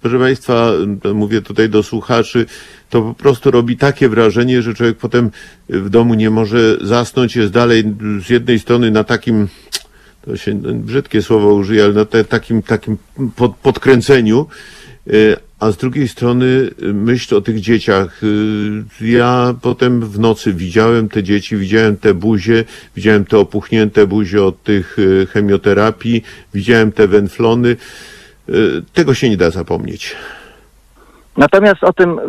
proszę Państwa, mówię tutaj do słuchaczy, to po prostu robi takie wrażenie, że człowiek potem w domu nie może zasnąć, jest dalej z jednej strony na takim, to się brzydkie słowo użyję, ale na te, takim, takim pod, podkręceniu, y, a z drugiej strony myśl o tych dzieciach. Y, Ja potem w nocy widziałem te dzieci, widziałem te buzie, widziałem te opuchnięte buzie od tych y, chemioterapii, widziałem te wenflony. Y, Tego się nie da zapomnieć. Natomiast o tym,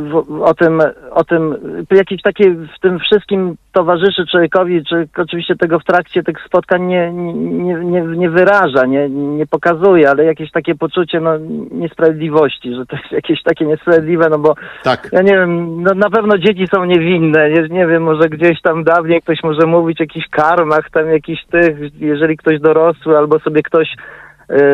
o tym, o tym, jakieś takie w tym wszystkim towarzyszy człowiekowi, czy oczywiście tego w trakcie tych spotkań nie, nie, nie, nie wyraża, nie, nie pokazuje, ale jakieś takie poczucie no, niesprawiedliwości, że to jest jakieś takie niesprawiedliwe, no bo Tak. ja nie wiem, no na pewno dzieci są niewinne, nie, nie wiem, może gdzieś tam dawniej ktoś może mówić o jakichś karmach, tam jakichś tych, jeżeli ktoś dorosły albo sobie ktoś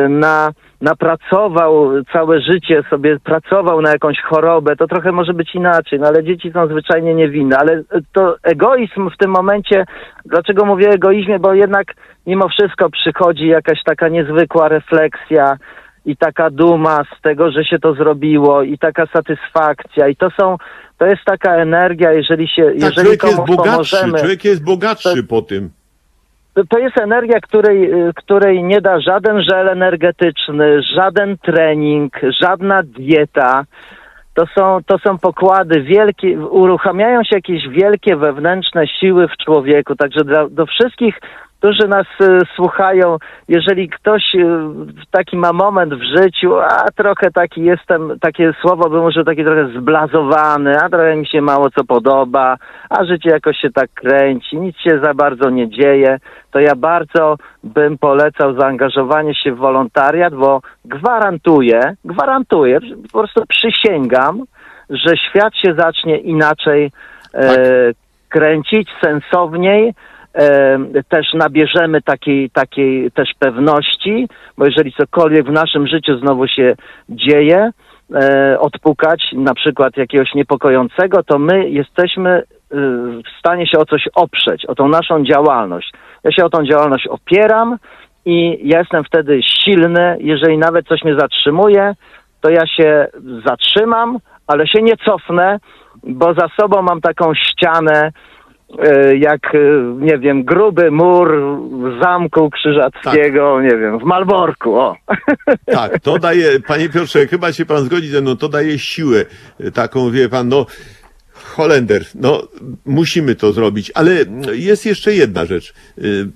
na, napracował całe życie sobie, pracował na jakąś chorobę, to trochę może być inaczej, no ale dzieci są zwyczajnie niewinne. Ale y, to egoizm w tym momencie, dlaczego mówię o egoizmie, bo jednak mimo wszystko przychodzi jakaś taka niezwykła refleksja i taka duma z tego, że się to zrobiło i taka satysfakcja i to są, to jest taka energia, jeżeli się, Tak, jeżeli człowiek jest bogatszy, pomożemy. człowiek jest bogatszy po tym. To- jest energia, której, y, której nie da żaden żel energetyczny, żaden trening, żadna dieta. To są, to są pokłady wielkie, uruchamiają się jakieś wielkie wewnętrzne siły w człowieku. Także dla, do wszystkich, którzy nas y, słuchają, jeżeli ktoś y, taki ma moment w życiu, a trochę taki jestem, takie słowo bym użył, taki trochę zblazowany, a trochę mi się mało co podoba, a życie jakoś się tak kręci, nic się za bardzo nie dzieje, to ja bardzo bym polecał zaangażowanie się w wolontariat, bo gwarantuję, gwarantuję, po prostu przysięgam, że świat się zacznie inaczej e, kręcić, sensowniej, e, też nabierzemy takiej, takiej też pewności, bo jeżeli cokolwiek w naszym życiu znowu się dzieje, e, odpukać na przykład jakiegoś niepokojącego, to my jesteśmy e, w stanie się o coś oprzeć, o tą naszą działalność. Ja się o tą działalność opieram i ja jestem wtedy silny, jeżeli nawet coś mnie zatrzymuje, to ja się zatrzymam, ale się nie cofnę, bo za sobą mam taką ścianę, jak, e, nie wiem, gruby mur w zamku krzyżackiego, nie wiem, w Malborku, o. Tak, to daje, panie Piotrze, chyba się pan zgodzi ze mną, to daje siłę y, taką, wie pan, no Holender, no musimy to zrobić, ale jest jeszcze jedna rzecz.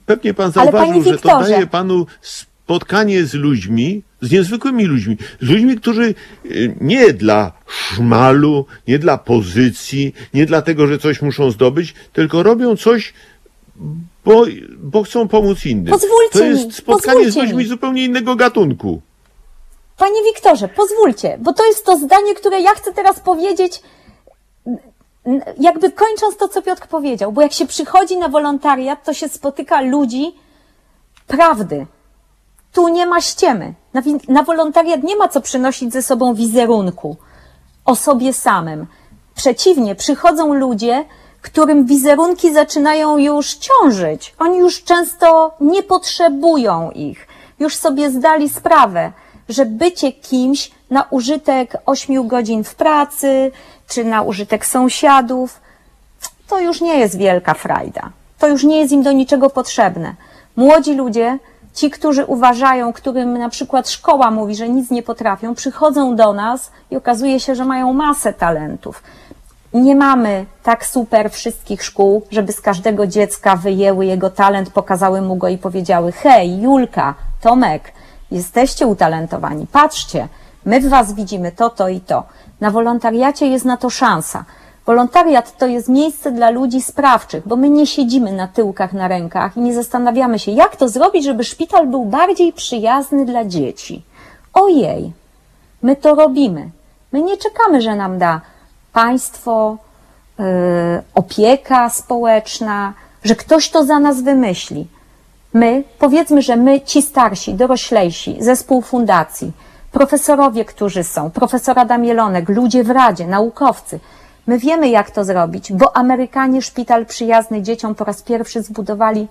Pewnie pan zauważył, że to daje panu spotkanie z ludźmi, z niezwykłymi ludźmi, z ludźmi, którzy y, nie dla szmalu, nie dla pozycji, nie dlatego, że coś muszą zdobyć, tylko robią coś, bo, bo chcą pomóc innym. Pozwólcie to jest mi, spotkanie z ludźmi mi. zupełnie innego gatunku. Panie Wiktorze, pozwólcie, bo to jest to zdanie, które ja chcę teraz powiedzieć, jakby kończąc to, co Piotr powiedział, bo jak się przychodzi na wolontariat, to się spotyka ludzi prawdy. Tu nie ma ściemy. Na, na wolontariat nie ma co przynosić ze sobą wizerunku o sobie samym. Przeciwnie, przychodzą ludzie, którym wizerunki zaczynają już ciążyć. Oni już często nie potrzebują ich. Już sobie zdali sprawę, że bycie kimś na użytek ośmiu godzin w pracy, czy na użytek sąsiadów, to już nie jest wielka frajda. To już nie jest im do niczego potrzebne. Młodzi ludzie, ci, którzy uważają, którym na przykład szkoła mówi, że nic nie potrafią, przychodzą do nas i okazuje się, że mają masę talentów. Nie mamy tak super wszystkich szkół, żeby z każdego dziecka wyjęły jego talent, pokazały mu go i powiedziały: Hej, Julka, Tomek, jesteście utalentowani, patrzcie, my w Was widzimy to, to i to. Na wolontariacie jest na to szansa. Wolontariat to jest miejsce dla ludzi sprawczych, bo my nie siedzimy na tyłkach, na rękach i nie zastanawiamy się, jak to zrobić, żeby szpital był bardziej przyjazny dla dzieci. Ojej, my to robimy. My nie czekamy, że nam da państwo, yy, opieka społeczna, że ktoś to za nas wymyśli. My, powiedzmy, że my, ci starsi, doroślejsi, zespół fundacji, profesorowie, którzy są, profesor Adam Jelonek, ludzie w Radzie, naukowcy, my wiemy, jak to zrobić, bo Amerykanie szpital przyjazny dzieciom po raz pierwszy zbudowali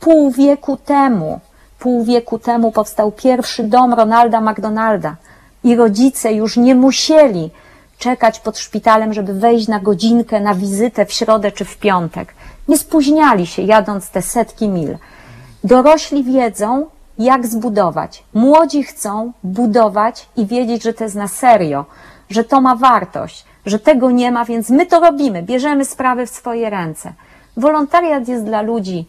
pół wieku temu. Pół wieku temu powstał pierwszy dom Ronalda McDonalda i rodzice już nie musieli czekać pod szpitalem, żeby wejść na godzinkę, na wizytę w środę czy w piątek. Nie spóźniali się jadąc te setki mil. Dorośli wiedzą, jak zbudować. Młodzi chcą budować i wiedzieć, że to jest na serio, że to ma wartość, że tego nie ma, więc my to robimy, bierzemy sprawy w swoje ręce. Wolontariat jest dla ludzi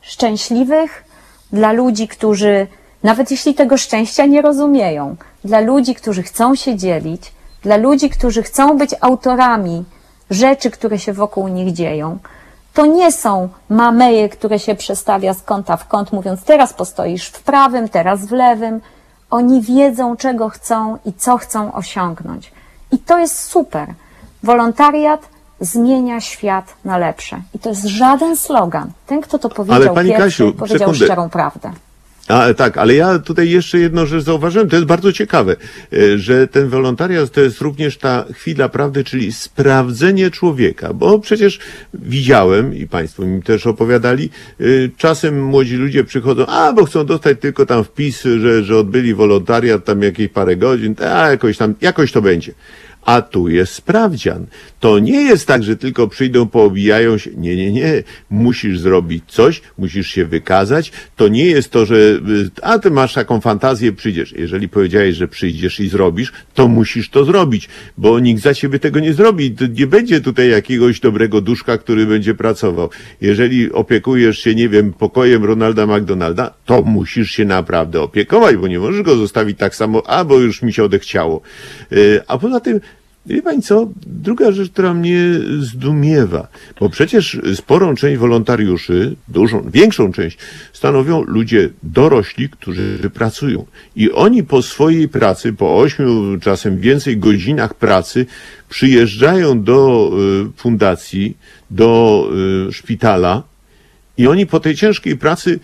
szczęśliwych, dla ludzi, którzy nawet jeśli tego szczęścia nie rozumieją, dla ludzi, którzy chcą się dzielić, dla ludzi, którzy chcą być autorami rzeczy, które się wokół nich dzieją. To nie są mameje, które się przestawia z kąta w kąt, mówiąc teraz postoisz w prawym, teraz w lewym. Oni wiedzą, czego chcą i co chcą osiągnąć. I to jest super. Wolontariat zmienia świat na lepsze. I to jest żaden slogan. Ten, kto to powiedział pani pierwszy, Kasiu, powiedział sekundę. szczerą prawdę. A, tak, ale ja tutaj jeszcze jedną rzecz zauważyłem, to jest bardzo ciekawe, e, że ten wolontariat to jest również ta chwila prawdy, czyli sprawdzenie człowieka, bo przecież widziałem i Państwo mi też opowiadali, e, czasem młodzi ludzie przychodzą, a bo chcą dostać tylko tam wpis, że, że odbyli wolontariat tam jakieś parę godzin, a jakoś tam, jakoś to będzie. A tu jest sprawdzian. To nie jest tak, że tylko przyjdą, poobijają się. Nie, nie, nie. Musisz zrobić coś, musisz się wykazać. To nie jest to, że y, a ty masz taką fantazję, przyjdziesz. Jeżeli powiedziałeś, że przyjdziesz i zrobisz, to musisz to zrobić, bo nikt za ciebie tego nie zrobi. Nie będzie tutaj jakiegoś dobrego duszka, który będzie pracował. Jeżeli opiekujesz się, nie wiem, pokojem Ronalda McDonalda, to musisz się naprawdę opiekować, bo nie możesz go zostawić tak samo, a bo już mi się odechciało. Y, A poza tym, Wie pani co? Druga rzecz, która mnie zdumiewa, bo przecież sporą część wolontariuszy, dużą, większą część, stanowią ludzie dorośli, którzy pracują. I oni po swojej pracy, po ośmiu, czasem więcej godzinach pracy, przyjeżdżają do y, fundacji, do y, szpitala i oni po tej ciężkiej pracy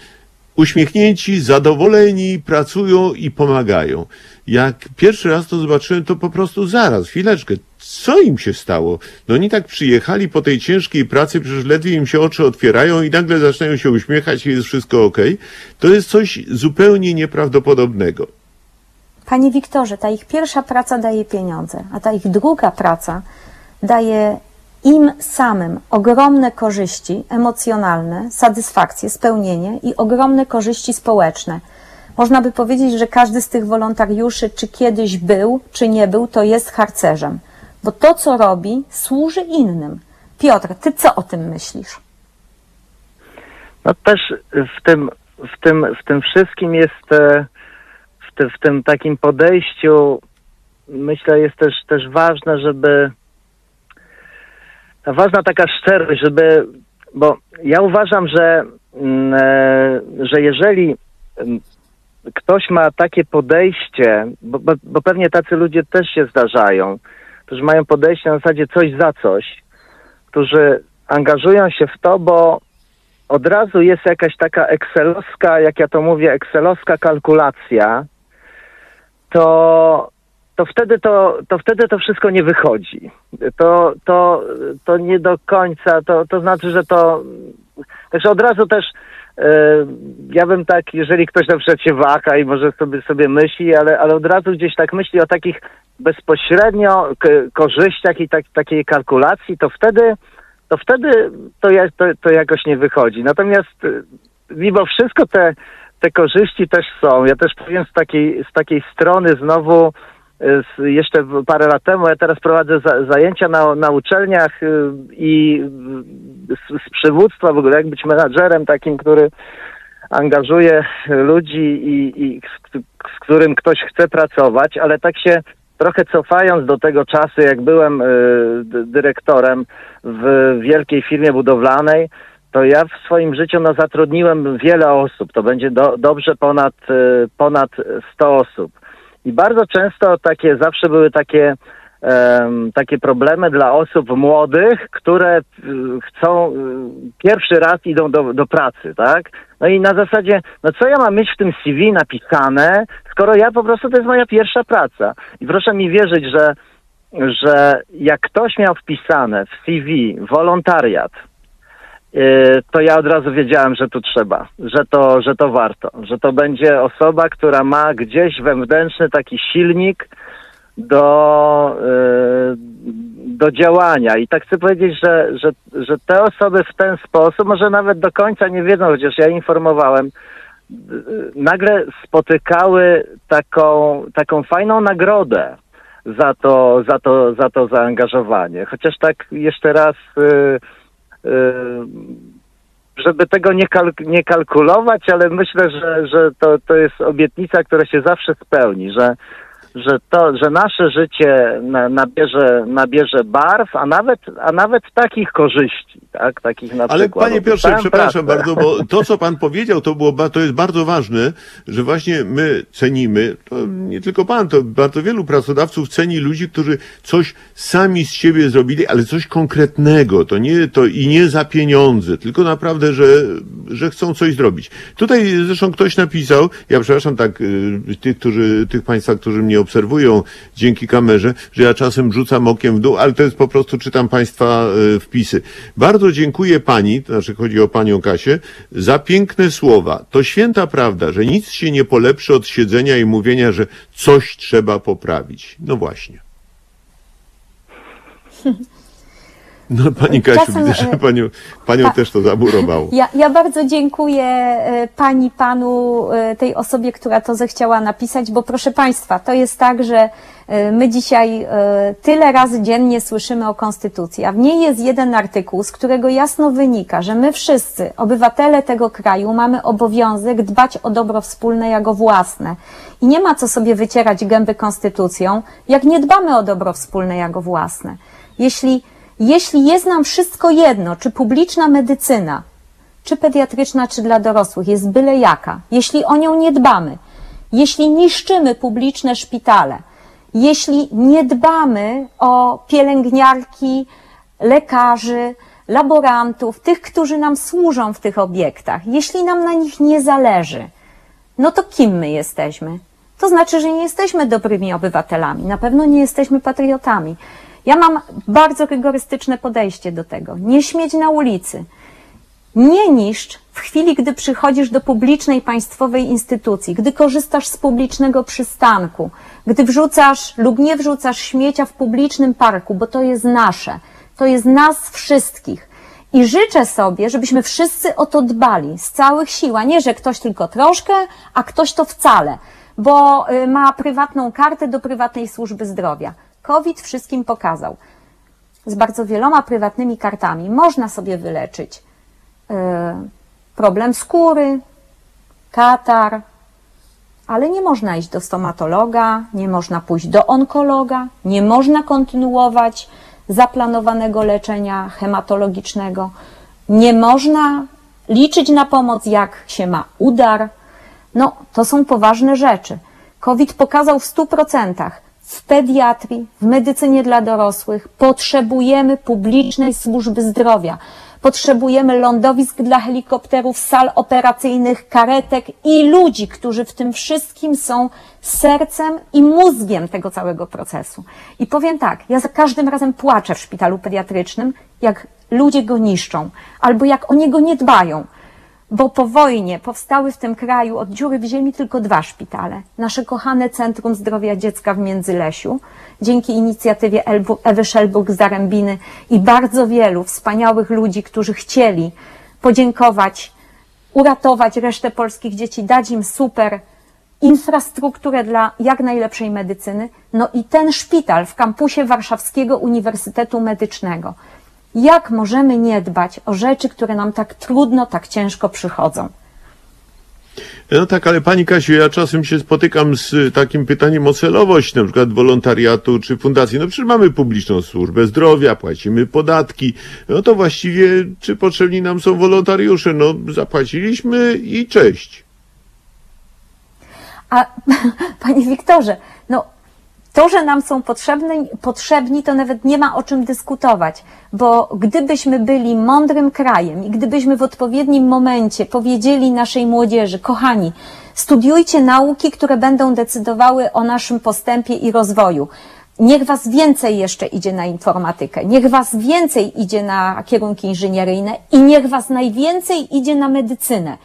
uśmiechnięci, zadowoleni, pracują i pomagają. Jak pierwszy raz to zobaczyłem, to po prostu zaraz, chwileczkę, co im się stało? No oni tak przyjechali po tej ciężkiej pracy, przecież ledwie im się oczy otwierają i nagle zaczynają się uśmiechać i jest wszystko ok. To jest coś zupełnie nieprawdopodobnego. Panie Wiktorze, ta ich pierwsza praca daje pieniądze, a ta ich druga praca daje im samym ogromne korzyści emocjonalne, satysfakcję, spełnienie i ogromne korzyści społeczne. Można by powiedzieć, że każdy z tych wolontariuszy, czy kiedyś był, czy nie był, to jest harcerzem, bo to, co robi, służy innym. Piotr, ty co o tym myślisz? No też w tym, w tym, w tym wszystkim jest, e, w, te, w tym takim podejściu, myślę, jest też, też ważne, żeby ważna taka szczerość, żeby, bo ja uważam, że, mm, e, że jeżeli mm, ktoś ma takie podejście, bo, bo, bo pewnie tacy ludzie też się zdarzają, którzy mają podejście na zasadzie coś za coś, którzy angażują się w to, bo od razu jest jakaś taka excelowska, jak ja to mówię, excelowska kalkulacja, to, to, wtedy to, to wtedy to wszystko nie wychodzi. To, to, to nie do końca, to, to znaczy, że to... Także od razu też e, ja bym tak, jeżeli ktoś na przykład się waha i może sobie, sobie myśli, ale, ale od razu gdzieś tak myśli o takich bezpośrednio korzyściach i tak, takiej kalkulacji, to wtedy to wtedy to, ja- to, to jakoś nie wychodzi. Natomiast y, mimo wszystko te, te korzyści też są. Ja też powiem z takiej, z takiej strony znowu, jeszcze parę lat temu, ja teraz prowadzę za, zajęcia na, na uczelniach y, i z, z przywództwa w ogóle, jak być menadżerem takim, który angażuje ludzi i, i z, z którym ktoś chce pracować, ale tak się trochę cofając do tego czasu, jak byłem y, dy- dyrektorem w wielkiej firmie budowlanej, to ja w swoim życiu no, zatrudniłem wiele osób. To będzie do, dobrze ponad, y, ponad 100 osób. I bardzo często takie, zawsze były takie, em, takie problemy dla osób młodych, które y, chcą, y, pierwszy raz idą do, do pracy, tak? No i na zasadzie, no co ja mam mieć w tym CV napisane, skoro ja po prostu to jest moja pierwsza praca. I proszę mi wierzyć, że, że jak ktoś miał wpisane w CV wolontariat, to ja od razu wiedziałem, że tu trzeba, że to, że to warto, że to będzie osoba, która ma gdzieś wewnętrzny taki silnik do, y, do działania. I tak chcę powiedzieć, że, że, że te osoby w ten sposób, może nawet do końca nie wiedzą, chociaż ja informowałem, y, nagle spotykały taką, taką fajną nagrodę za to, za to, za to zaangażowanie. Chociaż tak jeszcze raz, y, y, żeby tego nie, kalk- nie kalkulować, ale myślę, że, że to, to jest obietnica, która się zawsze spełni, że, że to, że nasze życie na, nabierze, nabierze barw, a nawet, a nawet takich korzyści, tak? Takich na Ale przykład. panie Piotrze, przepraszam pracę. bardzo, bo to, co pan powiedział, to, było, to jest bardzo ważne, że właśnie my cenimy, to nie tylko pan, to bardzo wielu pracodawców ceni ludzi, którzy coś sami z siebie zrobili, ale coś konkretnego, to nie, to i nie za pieniądze, tylko naprawdę, że, że chcą coś zrobić. Tutaj zresztą ktoś napisał, ja przepraszam tak, y, tych, którzy, tych państwa, którzy mnie obserwują dzięki kamerze, że ja czasem rzucam okiem w dół, ale to jest po prostu, czytam państwa y, wpisy. Bardzo dziękuję pani, to znaczy chodzi o panią Kasię, za piękne słowa. To święta prawda, że nic się nie polepszy od siedzenia i mówienia, że coś trzeba poprawić. No właśnie. No pani Kasiu, Czasem, widzę, że e, panią, panią ta- też to zamurowało. Ja, ja bardzo dziękuję e, pani, panu, e, tej osobie, która to zechciała napisać, bo proszę państwa, to jest tak, że my dzisiaj tyle razy dziennie słyszymy o konstytucji, a w niej jest jeden artykuł, z którego jasno wynika, że my wszyscy, obywatele tego kraju, mamy obowiązek dbać o dobro wspólne jako własne. I nie ma co sobie wycierać gęby konstytucją, jak nie dbamy o dobro wspólne jako własne. Jeśli jeśli jest nam wszystko jedno, czy publiczna medycyna, czy pediatryczna, czy dla dorosłych, jest byle jaka, jeśli o nią nie dbamy, jeśli niszczymy publiczne szpitale, jeśli nie dbamy o pielęgniarki, lekarzy, laborantów, tych, którzy nam służą w tych obiektach, jeśli nam na nich nie zależy, no to kim my jesteśmy? To znaczy, że nie jesteśmy dobrymi obywatelami, na pewno nie jesteśmy patriotami. Ja mam bardzo rygorystyczne podejście do tego. Nie śmieć na ulicy. Nie niszcz w chwili, gdy przychodzisz do publicznej państwowej instytucji, gdy korzystasz z publicznego przystanku, gdy wrzucasz lub nie wrzucasz śmiecia w publicznym parku, bo to jest nasze, to jest nas wszystkich. I życzę sobie, żebyśmy wszyscy o to dbali z całych sił, a nie, że ktoś tylko troszkę, a ktoś to wcale, bo y, ma prywatną kartę do prywatnej służby zdrowia. COVID wszystkim pokazał. Z bardzo wieloma prywatnymi kartami można sobie wyleczyć y, problem skóry, katar, ale nie można iść do stomatologa, nie można pójść do onkologa, nie można kontynuować zaplanowanego leczenia hematologicznego, nie można liczyć na pomoc, jak się ma udar. No, to są poważne rzeczy. COVID pokazał w 100%. W pediatrii, w medycynie dla dorosłych potrzebujemy publicznej służby zdrowia. Potrzebujemy lądowisk dla helikopterów, sal operacyjnych, karetek i ludzi, którzy w tym wszystkim są sercem i mózgiem tego całego procesu. I powiem tak, ja za każdym razem płaczę w szpitalu pediatrycznym, jak ludzie go niszczą, albo jak o niego nie dbają bo po wojnie powstały w tym kraju od dziury w ziemi tylko dwa szpitale. Nasze kochane Centrum Zdrowia Dziecka w Międzylesiu, dzięki inicjatywie Ewy Szelburg-Zarębiny i bardzo wielu wspaniałych ludzi, którzy chcieli podziękować, uratować resztę polskich dzieci, dać im super infrastrukturę dla jak najlepszej medycyny. No i ten szpital w kampusie Warszawskiego Uniwersytetu Medycznego. Jak możemy nie dbać o rzeczy, które nam tak trudno, tak ciężko przychodzą? No tak, ale pani Kasiu, ja czasem się spotykam z takim pytaniem o celowość, na przykład wolontariatu czy fundacji. No przecież mamy publiczną służbę zdrowia, płacimy podatki. No to właściwie, czy potrzebni nam są wolontariusze? No zapłaciliśmy i cześć. A panie Wiktorze, to, że nam są potrzebni, potrzebni, to nawet nie ma o czym dyskutować, bo gdybyśmy byli mądrym krajem i gdybyśmy w odpowiednim momencie powiedzieli naszej młodzieży, kochani, studiujcie nauki, które będą decydowały o naszym postępie i rozwoju. Niech was więcej jeszcze idzie na informatykę, niech was więcej idzie na kierunki inżynieryjne i niech was najwięcej idzie na medycynę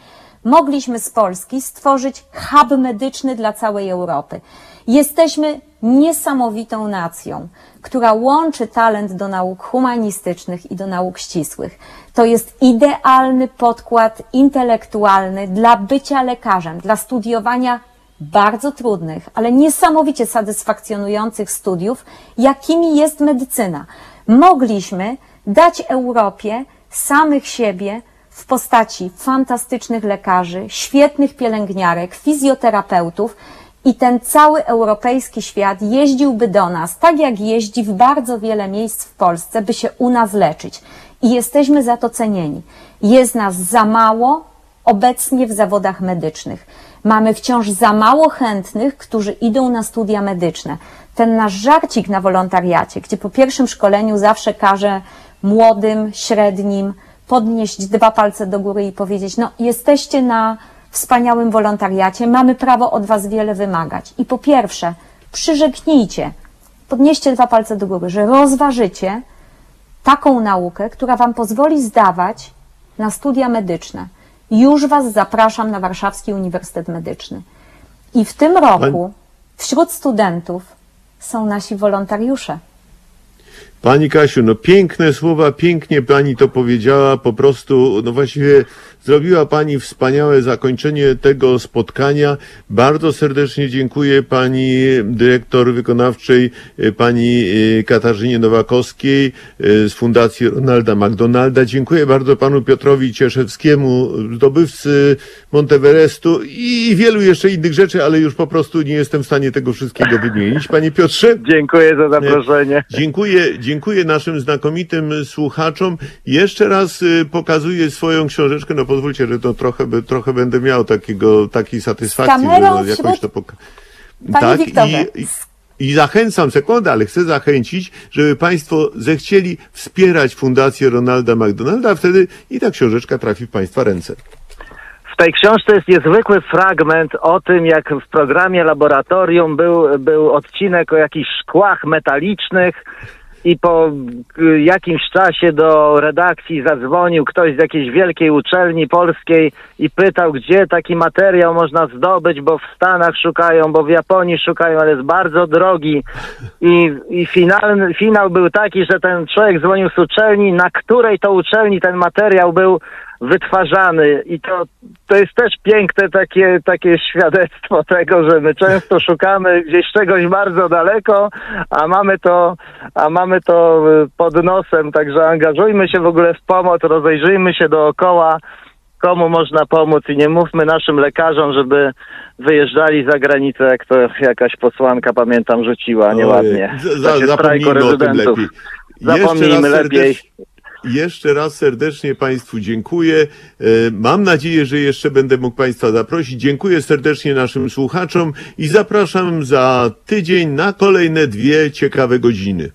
mogliśmy z Polski stworzyć hub medyczny dla całej Europy. Jesteśmy niesamowitą nacją, która łączy talent do nauk humanistycznych i do nauk ścisłych. To jest idealny podkład intelektualny dla bycia lekarzem, dla studiowania bardzo trudnych, ale niesamowicie satysfakcjonujących studiów, jakimi jest medycyna. Mogliśmy dać Europie samych siebie w postaci fantastycznych lekarzy, świetnych pielęgniarek, fizjoterapeutów I ten cały europejski świat jeździłby do nas, tak jak jeździ w bardzo wiele miejsc w Polsce, by się u nas leczyć. I jesteśmy za to cenieni. Jest nas za mało obecnie w zawodach medycznych. Mamy wciąż za mało chętnych, którzy idą na studia medyczne. Ten nasz żarcik na wolontariacie, gdzie po pierwszym szkoleniu zawsze każe młodym, średnim podnieść dwa palce do góry i powiedzieć: No, jesteście na wspaniałym wolontariacie, mamy prawo od Was wiele wymagać. I po pierwsze, przyrzeknijcie, podnieście dwa palce do góry, że rozważycie taką naukę, która Wam pozwoli zdawać na studia medyczne. Już Was zapraszam na Warszawski Uniwersytet Medyczny. I w tym roku wśród studentów są nasi wolontariusze. Pani Kasiu, no piękne słowa, pięknie pani to powiedziała, po prostu, no właściwie zrobiła pani wspaniałe zakończenie tego spotkania. Bardzo serdecznie dziękuję pani dyrektor wykonawczej, e, pani e, Katarzynie Nowakowskiej e, z Fundacji Ronalda McDonalda. Dziękuję bardzo panu Piotrowi Cieszewskiemu, zdobywcy Monteverestu i wielu jeszcze innych rzeczy, ale już po prostu nie jestem w stanie tego wszystkiego wymienić. Panie Piotrze? Dziękuję za zaproszenie. Dziękuję, dziękuję naszym znakomitym słuchaczom. Jeszcze raz y, pokazuję swoją książeczkę. No pozwólcie, że to trochę, by- trochę będę miał takiego, takiej satysfakcji, że kamerą jakoś wśród- to poka- Wiktorze, i, i, i zachęcam, sekundę, ale chcę zachęcić, żeby Państwo zechcieli wspierać Fundację Ronalda McDonalda, a wtedy i ta książeczka trafi w Państwa ręce. W tej książce jest niezwykły fragment o tym, jak w programie laboratorium był, był odcinek o jakichś szkłach metalicznych i po y, jakimś czasie do redakcji zadzwonił ktoś z jakiejś wielkiej uczelni polskiej i pytał, gdzie taki materiał można zdobyć, bo w Stanach szukają, bo w Japonii szukają, ale jest bardzo drogi. I, i finalny, finał był taki, że ten człowiek dzwonił z uczelni, na której to uczelni ten materiał był wytwarzany i to, to jest też piękne takie, takie świadectwo tego, że my często szukamy gdzieś czegoś bardzo daleko, a mamy to, a mamy to y, pod nosem, także angażujmy się w ogóle w pomoc, rozejrzyjmy się dookoła, komu można pomóc i nie mówmy naszym lekarzom, żeby wyjeżdżali za granicę, jak to jakaś posłanka, pamiętam, rzuciła nieładnie. Za- Zapomnijmy o tym rezydentów. lepiej. Zapomnijmy lepiej. serdecznie- Jeszcze raz serdecznie Państwu dziękuję. E, Mam nadzieję, że jeszcze będę mógł Państwa zaprosić. Dziękuję serdecznie naszym słuchaczom i zapraszam za tydzień na kolejne dwie ciekawe godziny.